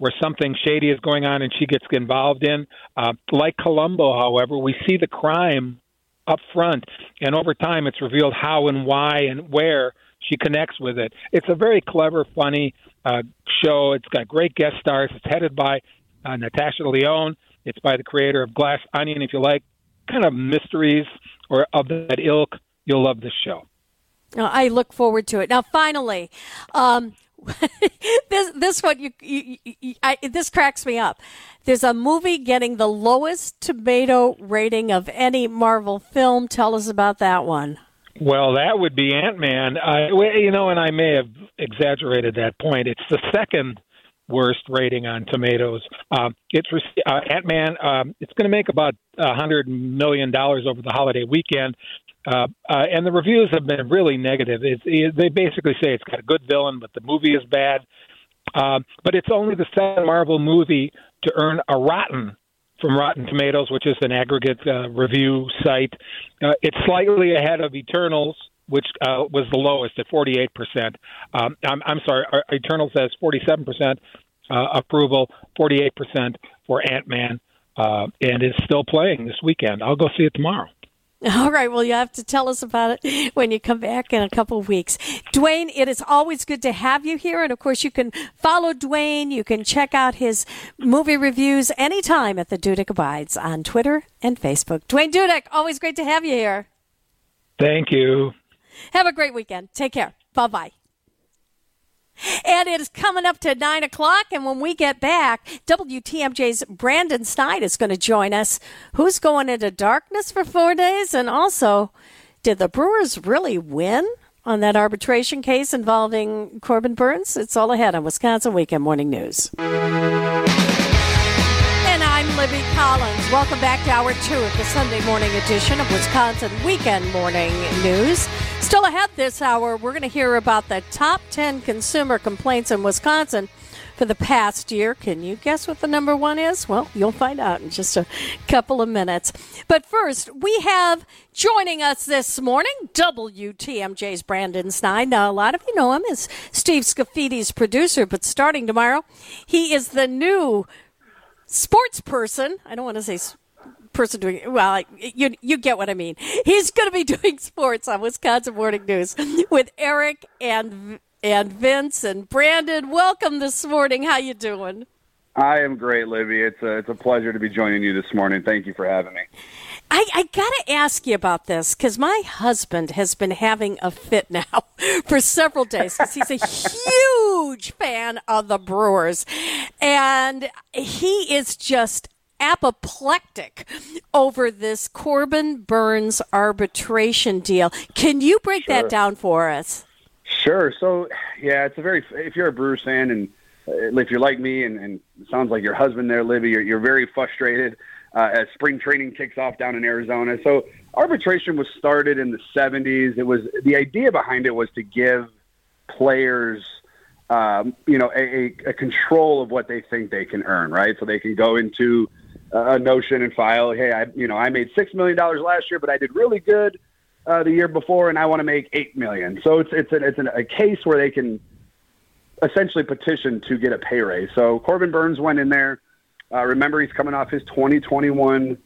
where something shady is going on and she gets involved in. Uh, like Columbo, however, we see the crime up front, and over time it's revealed how and why and where she connects with it. It's a very clever, funny uh, show. It's got great guest stars. It's headed by uh, Natasha Lyonne. It's by the creator of Glass Onion. If you like kind of mysteries or of that ilk, you'll love this show. I look forward to it. Now, finally, um, this this one you, you, you I, this cracks me up. There's a movie getting the lowest tomato rating of any Marvel film. Tell us about that one. Well, that would be Ant Man. Uh, you know, and I may have exaggerated that point. It's the second worst rating on tomatoes. Um, it's uh, Ant Man. Um, it's going to make about a hundred million dollars over the holiday weekend. Uh, uh, and the reviews have been really negative. It's, it, they basically say it's got a good villain, but the movie is bad. Uh, but it's only the second Marvel movie to earn a rotten from Rotten Tomatoes, which is an aggregate uh, review site. Uh, it's slightly ahead of Eternals, which uh, was the lowest at 48%. Um, I'm, I'm sorry, Eternals has 47% uh, approval, 48% for Ant Man, uh, and is still playing this weekend. I'll go see it tomorrow. All right. Well, you have to tell us about it when you come back in a couple of weeks. Duane, it is always good to have you here. And of course, you can follow Duane. You can check out his movie reviews anytime at the Dudek Abides on Twitter and Facebook. Duane Dudek, always great to have you here. Thank you. Have a great weekend. Take care. Bye bye. And it is coming up to nine o'clock. And when we get back, WTMJ's Brandon Sneide is going to join us. Who's going into darkness for four days? And also, did the Brewers really win on that arbitration case involving Corbin Burnes? It's all ahead on Wisconsin Weekend Morning News. And I'm Libby Collins. Welcome back to hour two of the Sunday morning edition of Wisconsin Weekend Morning News. Still ahead this hour, we're going to hear about the top 10 consumer complaints in Wisconsin for the past year. Can you guess what the number one is? Well, you'll find out in just a couple of minutes. But first, we have joining us this morning WTMJ's Brandon Sneide. Now, a lot of you know him as Steve Scaffidi's producer, but starting tomorrow, he is the new sports person. I don't want to say person doing well. You you get what I mean. He's going to be doing sports on Wisconsin Morning News with Eric and and Vince and Brandon. Welcome this morning. How you doing? I am great, Libby. It's a, it's a pleasure to be joining you this morning. Thank you for having me. I, I got to ask you about this because my husband has been having a fit now for several days because he's a huge fan of the Brewers. And he is just apoplectic over this Corbin Burnes arbitration deal. Can you break sure. that down for us? Sure. So, yeah, it's a very, if you're a Brewers fan and uh, if you're like me and, and it sounds like your husband there, Libby, you're, you're very frustrated uh, as spring training kicks off down in Arizona. So arbitration was started in the 70s. It was the idea behind it was to give players, um, you know, a, a, control of what they think they can earn, right? So they can go into a notion and file, hey, I, you know, I made six million dollars last year, but I did really good uh, the year before, and I want to make eight million. So it's it's an, it's an, a case where they can essentially petition to get a pay raise. So Corbin Burnes went in there. Uh, remember, he's coming off his 2021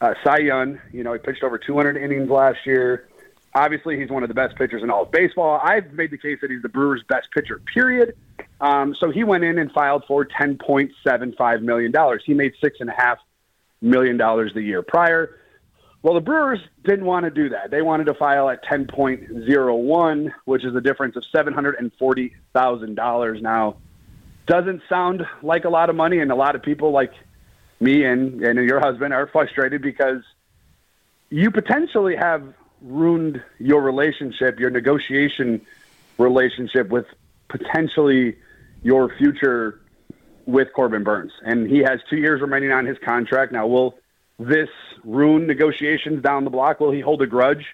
uh, Cy Young. You know, he pitched over 200 innings last year. Obviously, he's one of the best pitchers in all of baseball. I've made the case that he's the Brewers' best pitcher, period. Um, so he went in and filed for $10.75 million. He made $6.5 million the year prior. Well, the Brewers didn't want to do that. They wanted to file at 10.01, which is a difference of $740,000. Now, doesn't sound like a lot of money, and a lot of people like me and, and your husband are frustrated because you potentially have ruined your relationship, your negotiation relationship with potentially your future with Corbin Burnes. And he has two years remaining on his contract. Now, will this ruin negotiations down the block? Will he hold a grudge,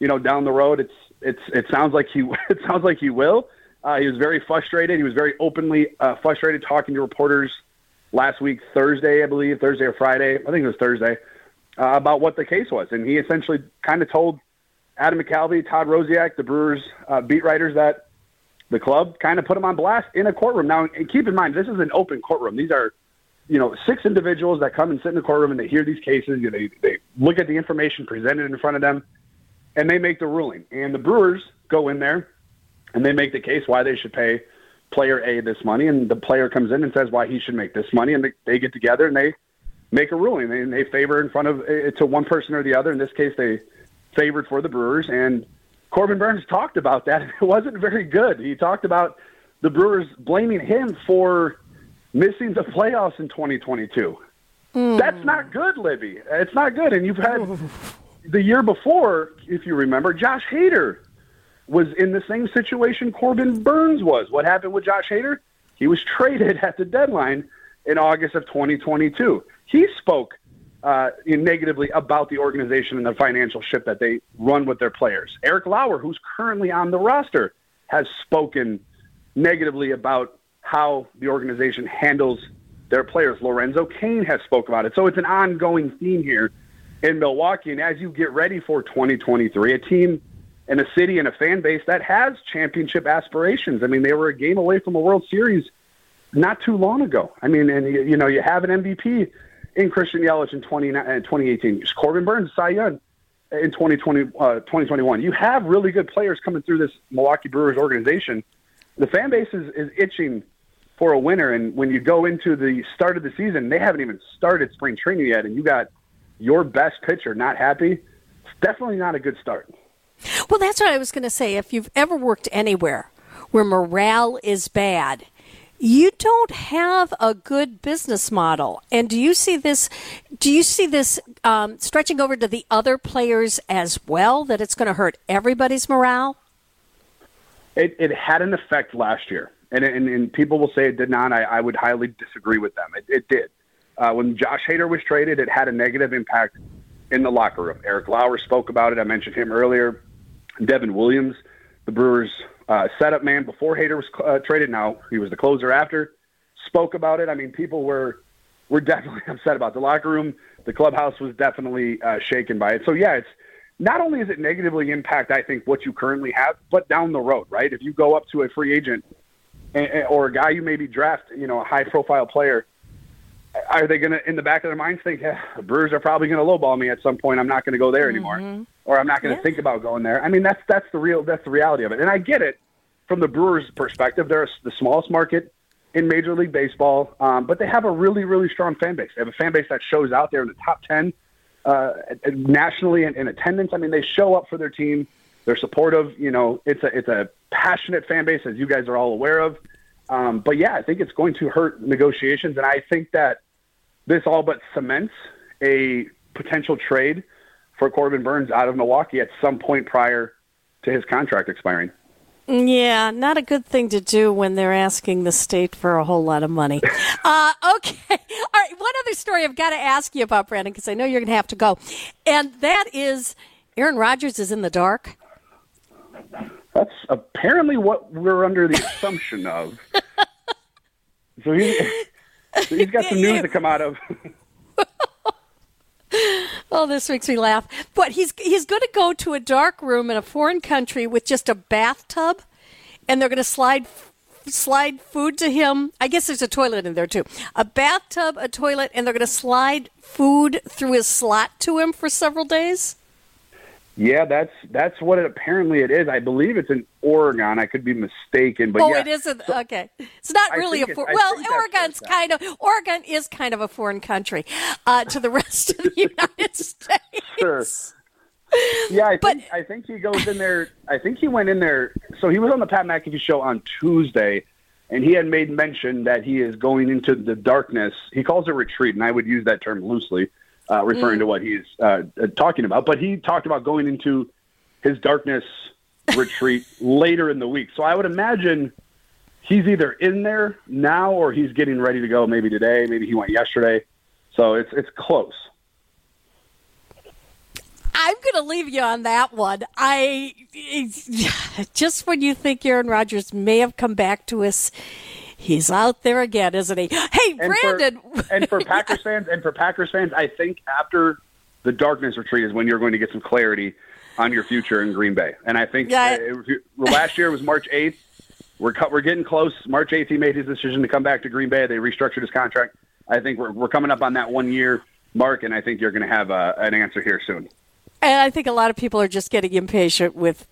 you know, down the road? It's it's it sounds like he it sounds like he will. Uh, he was very frustrated. He was very openly uh, frustrated talking to reporters last week, Thursday, I believe, Thursday or Friday. I think it was Thursday uh, about what the case was, and he essentially kind of told Adam McCalvy, Todd Rosiak, the Brewers uh, beat writers that the club kind of put him on blast in a courtroom. Now, and keep in mind, this is an open courtroom. These are, you know, six individuals that come and sit in the courtroom and they hear these cases. You know, they, they look at the information presented in front of them, and they make the ruling. And the Brewers go in there and they make the case why they should pay player A this money, and the player comes in and says why he should make this money, and they, they get together and they make a ruling. and they favor in front of it to one person or the other. In this case, they favored for the Brewers, and Corbin Burnes talked about that. It wasn't very good. He talked about the Brewers blaming him for missing the playoffs in 2022. Mm. That's not good, Libby. It's not good. And you've had the year before, if you remember, Josh Hader was in the same situation Corbin Burnes was. What happened with Josh Hader? He was traded at the deadline in August of 2022. He spoke uh, negatively about the organization and the financial ship that they run with their players. Eric Lauer, who's currently on the roster, has spoken negatively about how the organization handles their players. Lorenzo Cain has spoke about it. So it's an ongoing theme here in Milwaukee. And as you get ready for 2023, a team and a city and a fan base that has championship aspirations. I mean, they were a game away from a World Series not too long ago. I mean, and you know, you have an MVP in Christian Yelich in 20, uh, 2018. Corbin Burnes, Cy Young in 2020, uh, 2021. You have really good players coming through this Milwaukee Brewers organization. The fan base is, is itching for a winner, and when you go into the start of the season, they haven't even started spring training yet, and you got your best pitcher not happy. It's definitely not a good start. Well, that's what I was going to say. If you've ever worked anywhere where morale is bad, you don't have a good business model. And do you see this? Do you see this um, stretching over to the other players as well? That it's going to hurt everybody's morale. It, it had an effect last year, and, and, and people will say it did not. I, I would highly disagree with them. It, it did. Uh, when Josh Hader was traded, it had a negative impact in the locker room. Eric Lauer spoke about it. I mentioned him earlier. Devin Williams, the Brewers' uh, setup man before Hader was uh, traded. Now he was the closer after. Spoke about it. I mean, people were were definitely upset about the locker room. The clubhouse was definitely uh, shaken by it. So yeah, it's not only is it negatively impact I think what you currently have, but down the road, right? If you go up to a free agent or a guy you maybe draft, you know, a high profile player are they going to, in the back of their minds, think yeah, the Brewers are probably going to lowball me at some point? I'm not going to go there anymore, mm-hmm. Or I'm not going to yeah. think about going there. I mean, that's that's the real that's the reality of it, and I get it from the Brewers' perspective. They're the smallest market in Major League Baseball, um, but they have a really really strong fan base. They have a fan base that shows out there in the top ten uh, nationally in, in attendance. I mean, they show up for their team. They're supportive. You know, it's a it's a passionate fan base, as you guys are all aware of. Um, but yeah, I think it's going to hurt negotiations, and I think that this all but cements a potential trade for Corbin Burnes out of Milwaukee at some point prior to his contract expiring. Yeah, not a good thing to do when they're asking the state for a whole lot of money. Uh, okay. All right. One other story I've got to ask you about, Brandon, because I know you're going to have to go. And that is Aaron Rodgers is in the dark. That's apparently what we're under the assumption of. So, he, so he's got some news to come out of. oh, this makes me laugh. But he's he's going to go to a dark room in a foreign country with just a bathtub, and they're going to slide slide food to him. I guess there's a toilet in there too. A bathtub, a toilet, and they're going to slide food through his slot to him for several days. Yeah, that's that's what it apparently it is. I believe it's in Oregon. I could be mistaken, but oh, yeah. it isn't. So, okay, it's not really a for- well. Oregon's kind of Oregon is kind of a foreign country uh, to the rest of the United States. Sure. Yeah, I think I think he goes in there. I think he went in there. So he was on the Pat McAfee show on Tuesday, and he had made mention that he is going into the darkness. He calls it retreat, and I would use that term loosely uh, referring mm. to what he's uh, talking about. But he talked about going into his darkness retreat later in the week. So I would imagine he's either in there now or he's getting ready to go. Maybe today. Maybe he went yesterday. So it's it's close. I'm going to leave you on that one. I just when you think Aaron Rodgers may have come back to us He's out there again, isn't he? Hey, and Brandon. For, and for Packers fans, and for Packers fans, I think after the darkness retreat is when you're going to get some clarity on your future in Green Bay. And I think yeah. uh, last year was March 8th. We're we're getting close. March 8th, he made his decision to come back to Green Bay. They restructured his contract. I think we're we're coming up on that one year mark, and I think you're going to have a, uh, an answer here soon. And I think a lot of people are just getting impatient with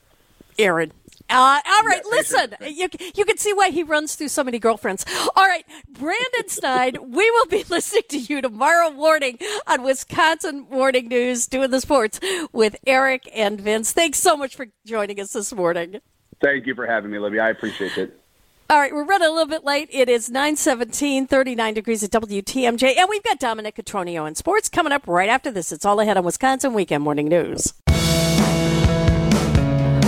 Aaron uh, all right, listen. You, you can see why he runs through so many girlfriends. All right, Brandon Sneide, we will be listening to you tomorrow morning on Wisconsin Morning News, doing the sports with Eric and Vince. Thanks so much for joining us this morning. Thank you for having me, Libby. I appreciate it. All right, we're running a little bit late. It is 917, 39 degrees at WTMJ, and we've got Dominic Cotroneo in sports coming up right after this. It's all ahead on Wisconsin Weekend Morning News.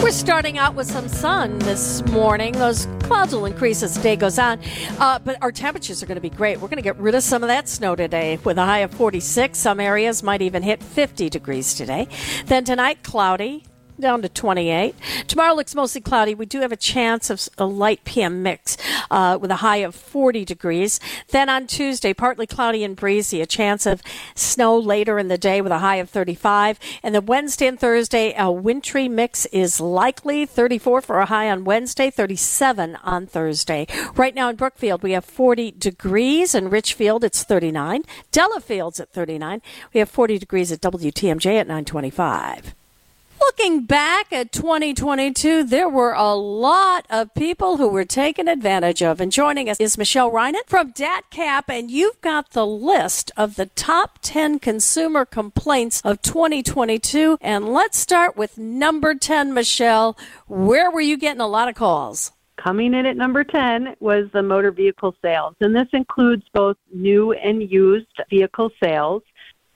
We're starting out with some sun this morning. Those clouds will increase as the day goes on, uh, but our temperatures are going to be great. We're going to get rid of some of that snow today with a high of 46. Some areas might even hit 50 degrees today. Then tonight, cloudy, down to 28. Tomorrow looks mostly cloudy. We do have a chance of a light PM mix uh, with a high of 40 degrees. Then on Tuesday, partly cloudy and breezy, a chance of snow later in the day with a high of 35. And then Wednesday and Thursday, a wintry mix is likely 34 for a high on Wednesday, 37 on Thursday. Right now in Brookfield, we have 40 degrees. In Richfield, it's 39. Delafield's at 39. We have 40 degrees at WTMJ at 925. Looking back at 2022, there were a lot of people who were taken advantage of. And joining us is Michelle Reinen from DATCAP, and you've got the list of the top 10 consumer complaints of 2022. And let's start with number 10, Michelle. Where were you getting a lot of calls? Coming in at number 10 was the motor vehicle sales, and this includes both new and used vehicle sales.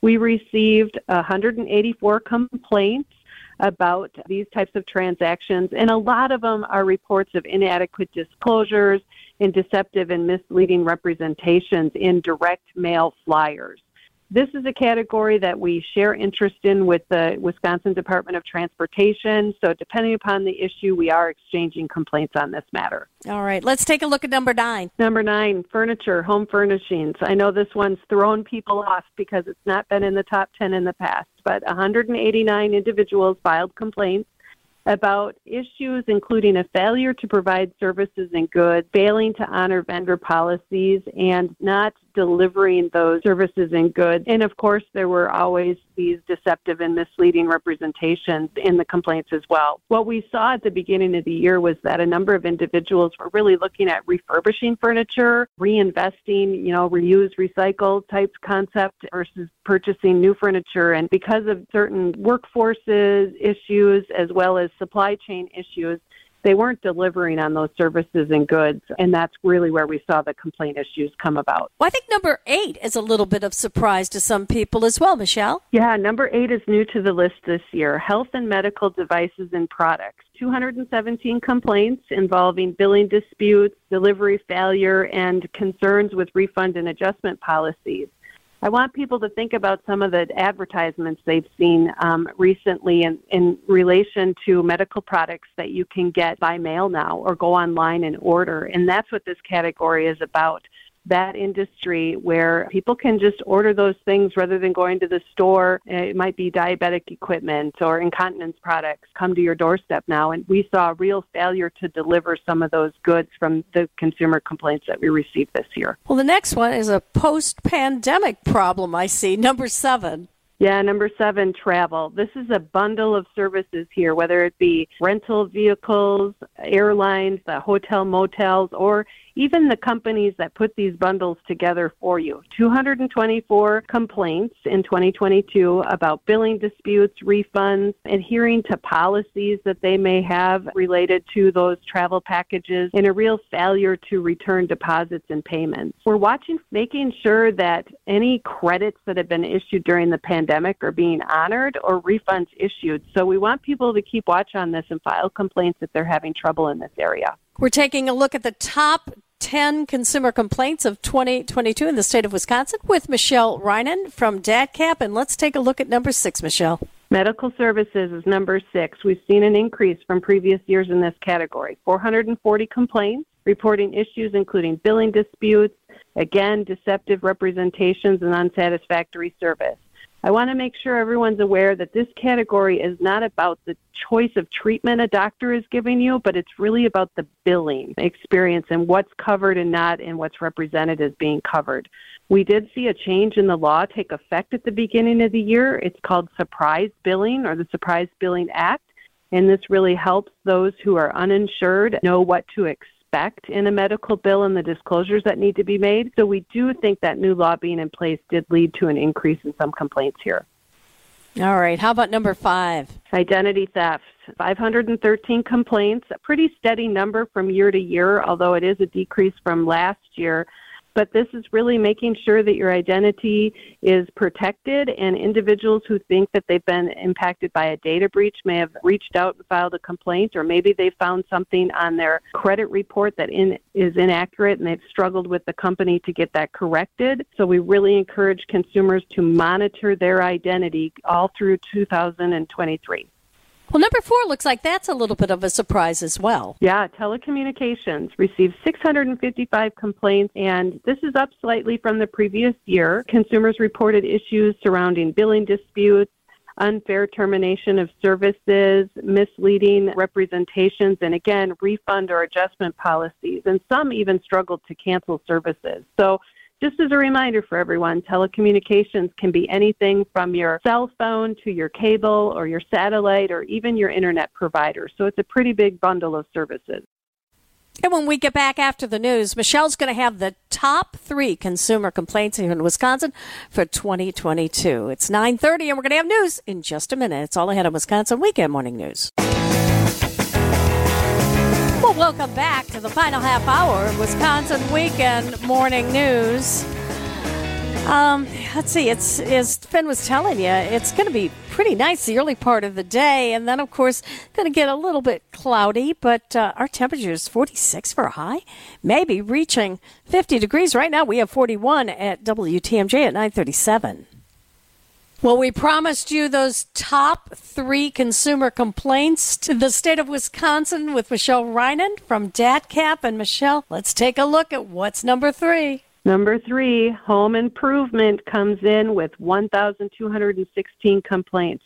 We received 184 complaints about these types of transactions, and a lot of them are reports of inadequate disclosures and deceptive and misleading representations in direct mail flyers. This is a category that we share interest in with the Wisconsin Department of Transportation. So, depending upon the issue, we are exchanging complaints on this matter. All right, let's take a look at number nine. Number nine, furniture, home furnishings. I know this one's thrown people off because it's not been in the top 10 in the past, but 189 individuals filed complaints about issues including a failure to provide services and goods, failing to honor vendor policies, and not delivering those services and goods. And of course, there were always these deceptive and misleading representations in the complaints as well. What we saw at the beginning of the year was that a number of individuals were really looking at refurbishing furniture, reinvesting, you know, reuse, recycle type concept versus purchasing new furniture. And because of certain workforces issues as well as supply chain issues, they weren't delivering on those services and goods. And that's really where we saw the complaint issues come about. Well, I think number eight is a little bit of surprise to some people as well, Michelle. Yeah, number eight is new to the list this year health and medical devices and products. 217 complaints involving billing disputes, delivery failure, and concerns with refund and adjustment policies. I want people to think about some of the advertisements they've seen um, recently in, in relation to medical products that you can get by mail now or go online and order. And that's what this category is about that industry where people can just order those things rather than going to the store. It might be diabetic equipment or incontinence products come to your doorstep now. And we saw a real failure to deliver some of those goods from the consumer complaints that we received this year. Well, the next one is a post pandemic problem I see, number seven. Yeah, number seven, travel. This is a bundle of services here, whether it be rental vehicles, airlines, the hotel motels, or even the companies that put these bundles together for you. 224 complaints in 2022 about billing disputes, refunds, adhering to policies that they may have related to those travel packages, and a real failure to return deposits and payments. We're watching, making sure that any credits that have been issued during the pandemic are being honored or refunds issued. So we want people to keep watch on this and file complaints if they're having trouble in this area. We're taking a look at the top 10 consumer complaints of 2022 in the state of Wisconsin with Michelle Reinen from DATCP. And let's take a look at number six, Michelle. Medical services is number six. We've seen an increase from previous years in this category 440 complaints reporting issues including billing disputes, again, deceptive representations, and unsatisfactory service. I want to make sure everyone's aware that this category is not about the choice of treatment a doctor is giving you, but it's really about the billing experience and what's covered and not and what's represented as being covered. We did see a change in the law take effect at the beginning of the year. It's called surprise billing or the Surprise Billing Act. And this really helps those who are uninsured know what to expect expect in a medical bill and the disclosures that need to be made. So we do think that new law being in place did lead to an increase in some complaints here. All right. How about number five? Identity theft. 513 complaints, a pretty steady number from year to year, although it is a decrease from last year but this is really making sure that your identity is protected and individuals who think that they've been impacted by a data breach may have reached out and filed a complaint or maybe they found something on their credit report that in, is inaccurate and they've struggled with the company to get that corrected. So we really encourage consumers to monitor their identity all through 2023. Well, number four looks like that's a little bit of a surprise as well. Yeah, telecommunications received 655 complaints, and this is up slightly from the previous year. Consumers reported issues surrounding billing disputes, unfair termination of services, misleading representations, and again, refund or adjustment policies. And some even struggled to cancel services. So just as a reminder for everyone, telecommunications can be anything from your cell phone to your cable or your satellite or even your internet provider. So it's a pretty big bundle of services. And when we get back after the news, Michelle's going to have the top three consumer complaints here in Wisconsin for 2022. It's 9:30, and we're going to have news in just a minute. It's all ahead of Wisconsin Weekend Morning News. Welcome back to the final half hour of Wisconsin Weekend Morning News. Um, let's see. It's as Finn was telling you, it's going to be pretty nice the early part of the day, and then of course going to get a little bit cloudy. But uh, our temperature is 46 for a high, maybe reaching 50 degrees. Right now we have 41 at WTMJ at 937. Well, we promised you those top three consumer complaints to the state of Wisconsin with Michelle Reinen from DATCAP. And Michelle, let's take a look at what's number three. Number three, home improvement comes in with 1,216 complaints.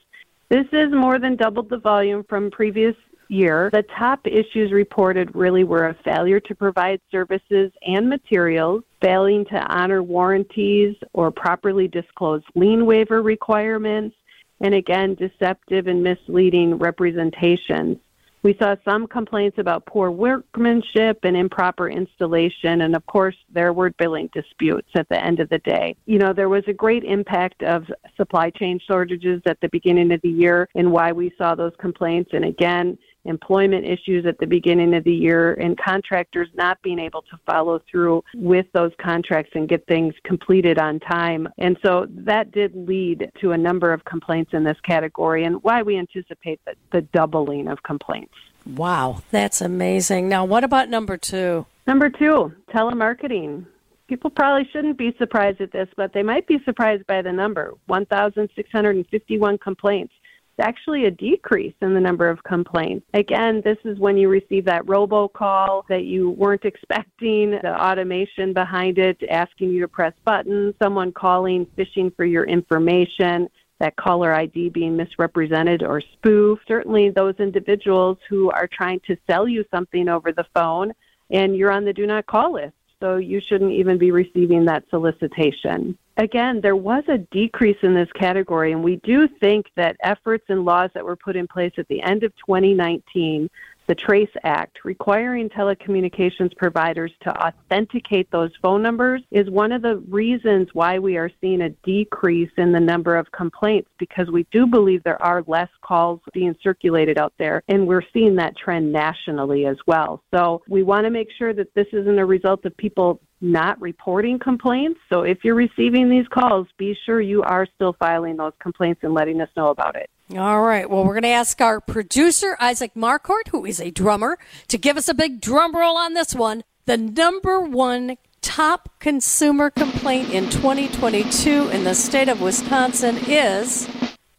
This is more than doubled the volume from previous year. The top issues reported really were a failure to provide services and materials, failing to honor warranties or properly disclose lien waiver requirements, and again, deceptive and misleading representations. We saw some complaints about poor workmanship and improper installation, and of course, there were billing disputes at the end of the day. You know, there was a great impact of supply chain shortages at the beginning of the year and why we saw those complaints. And again, employment issues at the beginning of the year, and contractors not being able to follow through with those contracts and get things completed on time. And so that did lead to a number of complaints in this category, and why we anticipate the, the doubling of complaints. Wow, that's amazing. Now, what about number two? Number two, telemarketing. People probably shouldn't be surprised at this, but they might be surprised by the number 1,651 complaints. Actually a decrease in the number of complaints. Again, this is when you receive that robocall that you weren't expecting, the automation behind it asking you to press buttons, someone calling, fishing for your information that caller ID being misrepresented or spoofed. Certainly, those individuals who are trying to sell you something over the phone and you're on the do not call list so you shouldn't even be receiving that solicitation. Again, there was a decrease in this category, and we do think that efforts and laws that were put in place at the end of 2019 the TRACED Act, requiring telecommunications providers to authenticate those phone numbers, is one of the reasons why we are seeing a decrease in the number of complaints because we do believe there are less calls being circulated out there, and we're seeing that trend nationally as well. So we want to make sure that this isn't a result of people not reporting complaints. So if you're receiving these calls, be sure you are still filing those complaints and letting us know about it. All right. Well, we're going to ask our producer, Isaac Marcourt, who is a drummer, to give us a big drum roll on this one. The number one top consumer complaint in 2022 in the state of Wisconsin is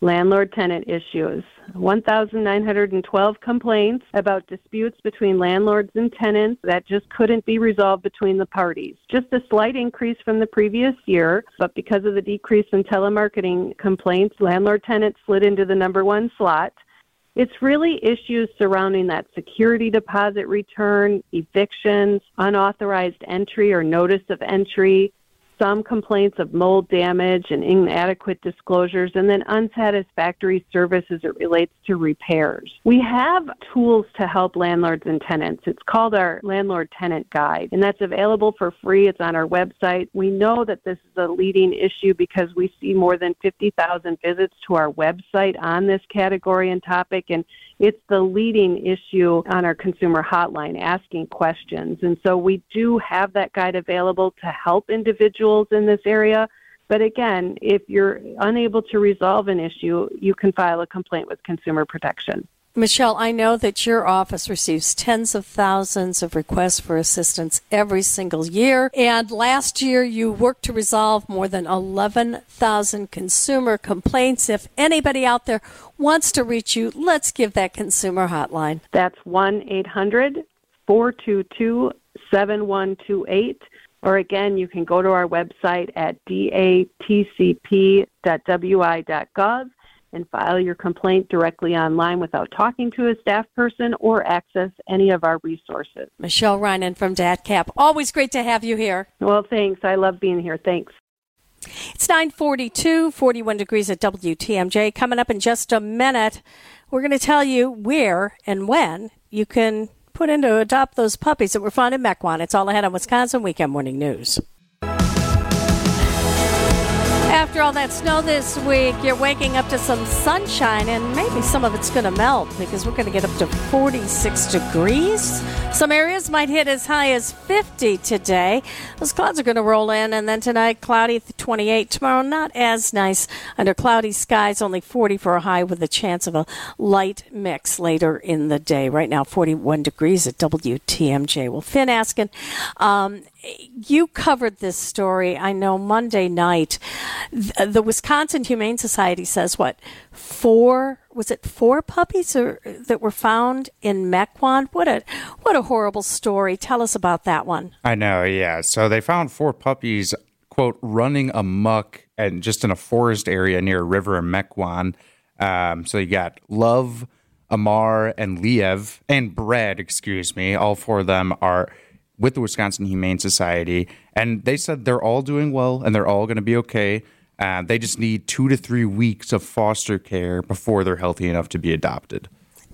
landlord tenant issues. 1,912 complaints about disputes between landlords and tenants that just couldn't be resolved between the parties. Just a slight increase from the previous year, but because of the decrease in telemarketing complaints, landlord tenant slid into the number one slot. It's really issues surrounding that security deposit return, evictions, unauthorized entry or notice of entry, some complaints of mold damage and inadequate disclosures, and then unsatisfactory service as it relates to repairs. We have tools to help landlords and tenants. It's called our Landlord Tenant Guide, and that's available for free. It's on our website. We know that this is a leading issue because we see more than 50,000 visits to our website on this category and topic, and it's the leading issue on our consumer hotline asking questions. And so we do have that guide available to help individuals in this area. But again, if you're unable to resolve an issue, you can file a complaint with Consumer Protection. Michelle, I know that your office receives tens of thousands of requests for assistance every single year. And last year, you worked to resolve more than 11,000 consumer complaints. If anybody out there wants to reach you, let's give that consumer hotline. That's 1 800 422 7128. Or again, you can go to our website at datcp.wi.gov and file your complaint directly online without talking to a staff person or access any of our resources. Michelle Reinen from DATCAP. Always great to have you here. Well, thanks. I love being here. Thanks. It's 942, 41 degrees at WTMJ. Coming up in just a minute, we're going to tell you where and when you can put in to adopt those puppies that were found in Mequon. It's all ahead on Wisconsin Weekend Morning News. After all that snow this week, you're waking up to some sunshine, and maybe some of it's going to melt because we're going to get up to 46 degrees. Some areas might hit as high as 50 today. Those clouds are going to roll in, and then tonight, cloudy 28. Tomorrow, not as nice under cloudy skies, only 40 for a high with a chance of a light mix later in the day. Right now, 41 degrees at WTMJ. Well, Finn asking, um, you covered this story, I know, Monday night. The, Wisconsin Humane Society says what? Four was it four puppies or, that were found in Mequon? What a what a horrible story. Tell us about that one. I know, yeah. So they found four puppies, quote, running amuck and just in a forest area near a river in Mequon. Um, so you got Love, Amar, and Liev, and Brad, excuse me. All four of them are with the Wisconsin Humane Society, and they said they're all doing well and they're all going to be okay. Uh, they just need two to three weeks of foster care before they're healthy enough to be adopted.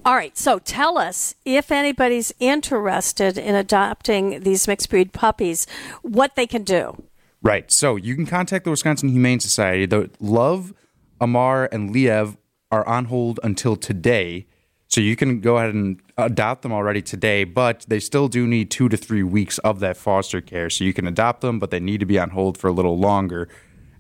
All right, so tell us if anybody's interested in adopting these mixed breed puppies, what they can do. Right, so you can contact the Wisconsin Humane Society. The Love, Amar, and Liev are on hold until today. So you can go ahead and adopt them already today, but they still do need two to three weeks of that foster care. So you can adopt them, but they need to be on hold for a little longer.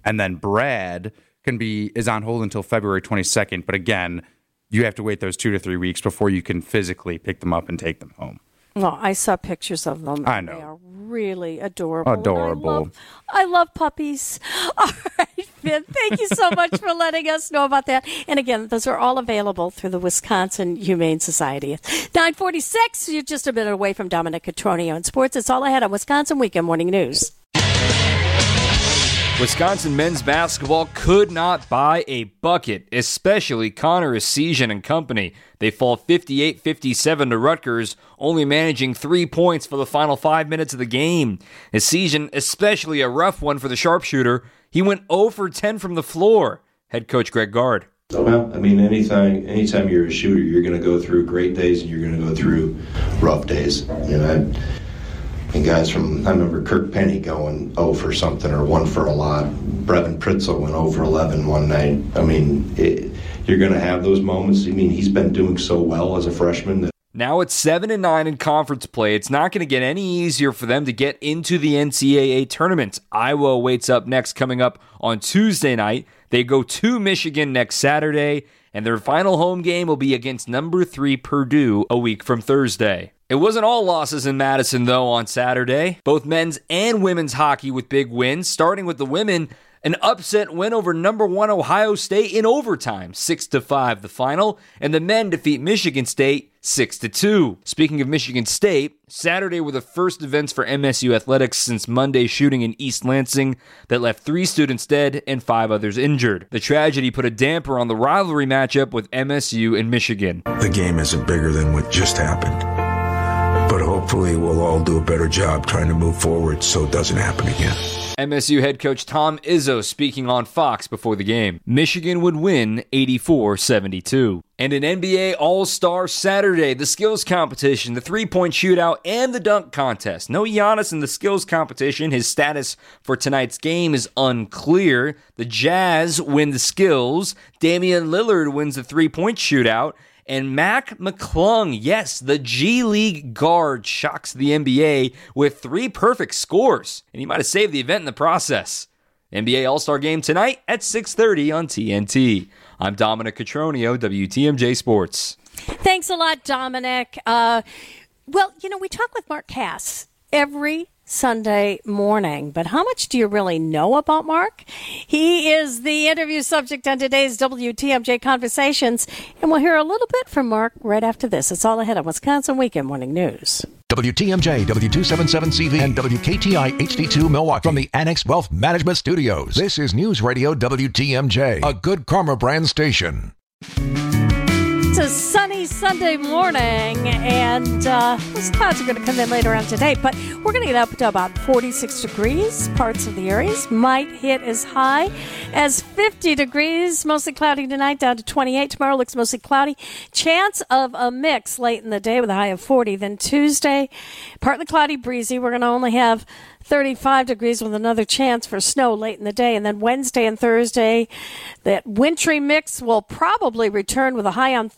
And then Brad can be is on hold until February 22nd. But again, you have to wait those two to three weeks before you can physically pick them up and take them home. Well, I saw pictures of them. I know. They are really adorable. Adorable. I love, I love puppies. All right, Finn, thank you so much for letting us know about that. And again, those are all available through the Wisconsin Humane Society. 946, you're just a minute away from Dominic Cotroneo in sports. It's all ahead on Wisconsin Weekend Morning News. Wisconsin men's basketball could not buy a bucket, especially Connor Essegian and company. They fall 58 57 to Rutgers, only managing three points for the final five minutes of the game. Essegian, especially a rough one for the sharpshooter, he went 0 for 10 from the floor. Head coach Greg Gard. Well, I mean, anytime anytime you're a shooter, you're going to go through great days and you're going to go through rough days. You know, and guys from, I remember Kirk Penney going 0 for something or 1 for a lot. Brevin Pritzl went 0 for 11 one night. I mean, it, you're going to have those moments. I mean, he's been doing so well as a freshman that Now it's 7 and 9 in conference play. It's not going to get any easier for them to get into the NCAA tournament. Iowa waits up next coming up on Tuesday night. They go to Michigan next Saturday, and their final home game will be against number 3 Purdue a week from Thursday. It wasn't all losses in Madison, though, on Saturday. Both men's and women's hockey with big wins, starting with the women. An upset win over number one Ohio State in overtime, six to five the final, and the men defeat Michigan State six to two. Speaking of Michigan State, Saturday were the first events for MSU athletics since Monday's shooting in East Lansing that left three students dead and five others injured. The tragedy put a damper on the rivalry matchup with MSU and Michigan. The game isn't bigger than what just happened. Hopefully, we'll all do a better job trying to move forward so it doesn't happen again. MSU head coach Tom Izzo speaking on Fox before the game. Michigan would win 84 72. And an NBA All Star Saturday, the skills competition, the three point shootout, and the dunk contest. No Giannis in the skills competition. His status for tonight's game is unclear. The Jazz win the skills. Damian Lillard wins the three point shootout. And Mac McClung, yes, the G League guard, shocks the NBA with three perfect scores, and he might have saved the event in the process. NBA All-Star Game tonight at 6:30 on TNT. I'm Dominic Cotroneo, WTMJ Sports. Thanks a lot, Dominic. Uh, well, you know, we talk with Mark Kass every Sunday morning. But how much do you really know about Mark? He is the interview subject on today's WTMJ Conversations, and we'll hear a little bit from Mark right after this. It's all ahead on Wisconsin Weekend Morning News. WTMJ, W277CV, and WKTI HD2 Milwaukee from the Annex Wealth Management Studios. This is News Radio WTMJ, a good karma brand station. Sunny Sunday morning, and uh, those clouds are going to come in later on today, but we're going to get up to about 46 degrees. Parts of the areas might hit as high as 50 degrees. Mostly cloudy tonight, down to 28. Tomorrow looks mostly cloudy. Chance of a mix late in the day with a high of 40. Then Tuesday, partly cloudy, breezy. We're going to only have 35 degrees with another chance for snow late in the day. And then Wednesday and Thursday, that wintry mix will probably return with a high on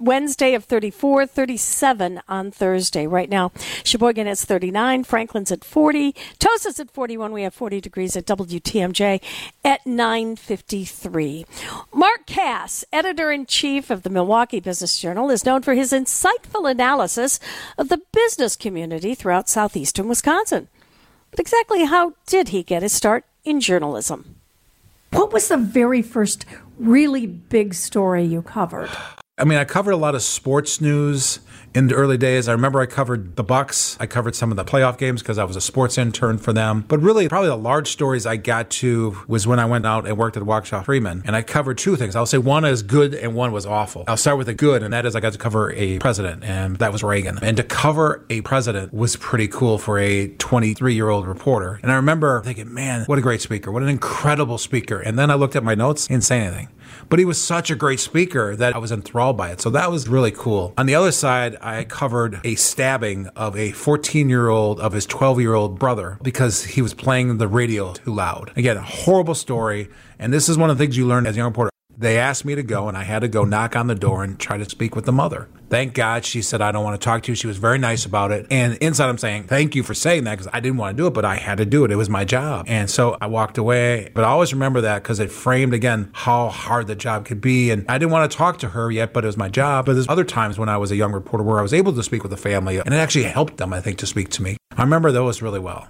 Wednesday of 34, 37 on Thursday. Right now, Sheboygan is 39, Franklin's at 40, Tosa's at 41. We have 40 degrees at WTMJ at 9:53. Mark Kass, editor in chief of the Milwaukee Business Journal, is known for his insightful analysis of the business community throughout southeastern Wisconsin. But exactly how did he get his start in journalism? What was the very first really big story you covered? I mean, I covered a lot of sports news in the early days. I remember I covered the Bucks. I covered some of the playoff games because I was a sports intern for them. But really, probably the large stories I got to was when I went out and worked at Waukesha Freeman, and I covered two things. I'll say one is good and one was awful. I'll start with the good, and that is I got to cover a president, and that was Reagan. And to cover a president was pretty cool for a 23 year old reporter. And I remember thinking, man, what a great speaker! What an incredible speaker! And then I looked at my notes, didn't say anything. But he was such a great speaker that I was enthralled by it. So that was really cool. On the other side, I covered a stabbing of a 14 year old of his 12 year old brother because he was playing the radio too loud. Again, a horrible story. And this is one of the things you learn as a young reporter they asked me to go, and I had to go knock on the door and try to speak with the mother. Thank God she said, I don't want to talk to you. She was very nice about it. And inside, I'm saying, thank you for saying that because I didn't want to do it, but I had to do it. It was my job. And so I walked away. But I always remember that because it framed again how hard the job could be. And I didn't want to talk to her yet, but it was my job. But there's other times when I was a young reporter where I was able to speak with the family, and it actually helped them, I think, to speak to me. I remember those really well.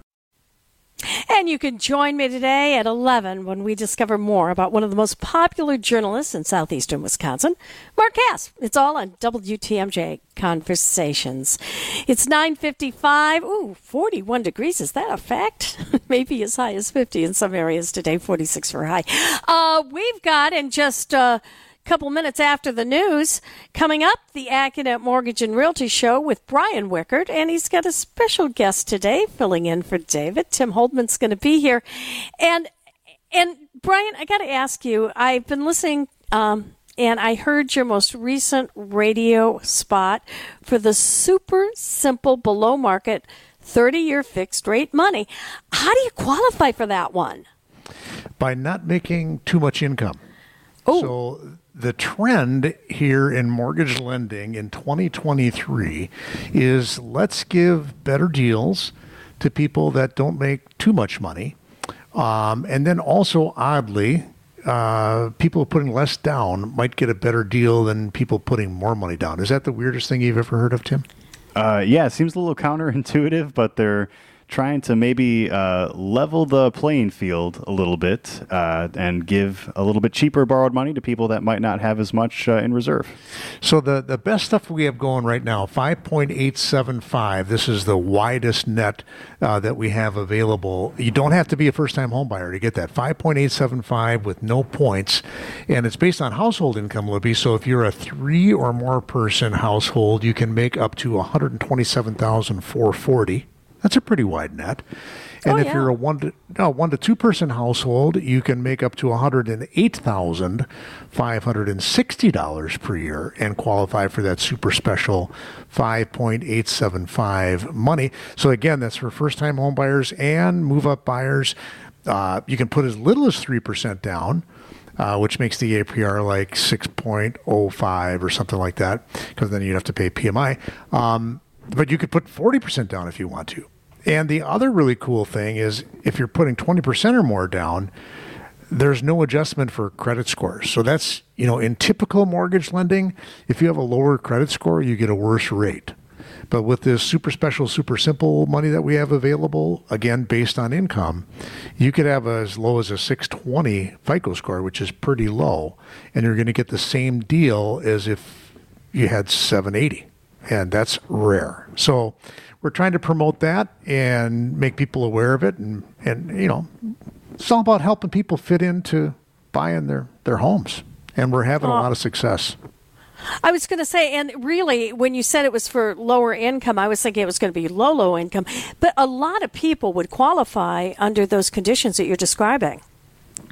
And you can join me today at 11 when we discover more about one of the most popular journalists in southeastern Wisconsin, Mark Kass. It's all on WTMJ Conversations. It's 9:55. Ooh, 41 degrees. Is that a fact? Maybe as high as 50 in some areas today. 46 for high. Uh, we've got in just uh, couple minutes after the news. Coming up, the Accunet Mortgage and Realty Show with Brian Wickert, and he's got a special guest today filling in for David. Tim Holdman's going to be here, and and Brian, I got to ask you. I've been listening. Um, and I heard your most recent radio spot for the super simple below market 30 year fixed rate money. How do you qualify for that one? By not making too much income. Oh. So the trend here in mortgage lending in 2023 is let's give better deals to people that don't make too much money. Um, and then also, oddly, uh, people putting less down might get a better deal than people putting more money down. Is that the weirdest thing you've ever heard of, Tim? Uh, yeah, it seems a little counterintuitive, but they're trying to maybe uh, level the playing field a little bit uh, and give a little bit cheaper borrowed money to people that might not have as much uh, in reserve. So the the best stuff we have going right now, five point eight seven five. This is the widest net uh, that we have available. You don't have to be a first time home buyer to get that five point eight seven five with no points, and it's based on household income, Libby. So if you're a three or more person household, you can make up to one hundred twenty seven thousand four forty. That's a pretty wide net. And oh, if yeah. you're a one to no, one to two person household, you can make up to one hundred and eight thousand five hundred and sixty dollars per year and qualify for that super special five point eight seven five money. So again, that's for first time home buyers and move up buyers. Uh, you can put as little as three percent down. Uh, which makes the APR like 6.05 or something like that, because then you'd have to pay PMI. Um, but you could put 40% down if you want to. And the other really cool thing is if you're putting 20% or more down, there's no adjustment for credit scores. So that's, you know, in typical mortgage lending, if you have a lower credit score, you get a worse rate. But with this super special, super simple money that we have available, again, based on income, you could have as low as a 620 FICO score, which is pretty low, and you're going to get the same deal as if you had 780 and that's rare. So we're trying to promote that and make people aware of it, and and you know, it's all about helping people fit into buying their their homes, and we're having a lot of success. I was going to say, and really, when you said it was for lower income, I was thinking it was going to be low, low income. But a lot of people would qualify under those conditions that you're describing.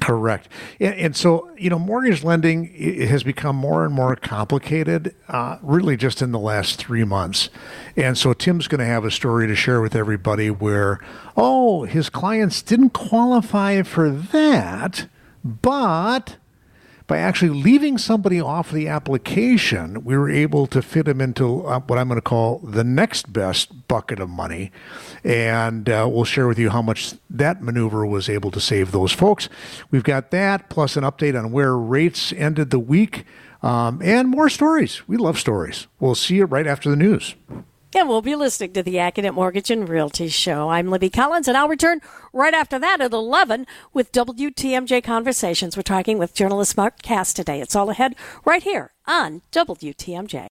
Correct. And, and, so, you know, mortgage lending has become more and more complicated, uh, really just in the last three months. And so, Tim's going to have a story to share with everybody where, oh, his clients didn't qualify for that, but by actually leaving somebody off the application, we were able to fit them into uh, what I'm going to call the next best bucket of money. And uh, we'll share with you how much that maneuver was able to save those folks. We've got that, plus an update on where rates ended the week, um, and more stories. We love stories. We'll see you right after the news. And we'll be listening to the Accunet Mortgage and Realty Show. I'm Libby Collins, and I'll return right after that at 11 with WTMJ Conversations. We're talking with journalist Mark Kass today. It's all ahead right here on WTMJ.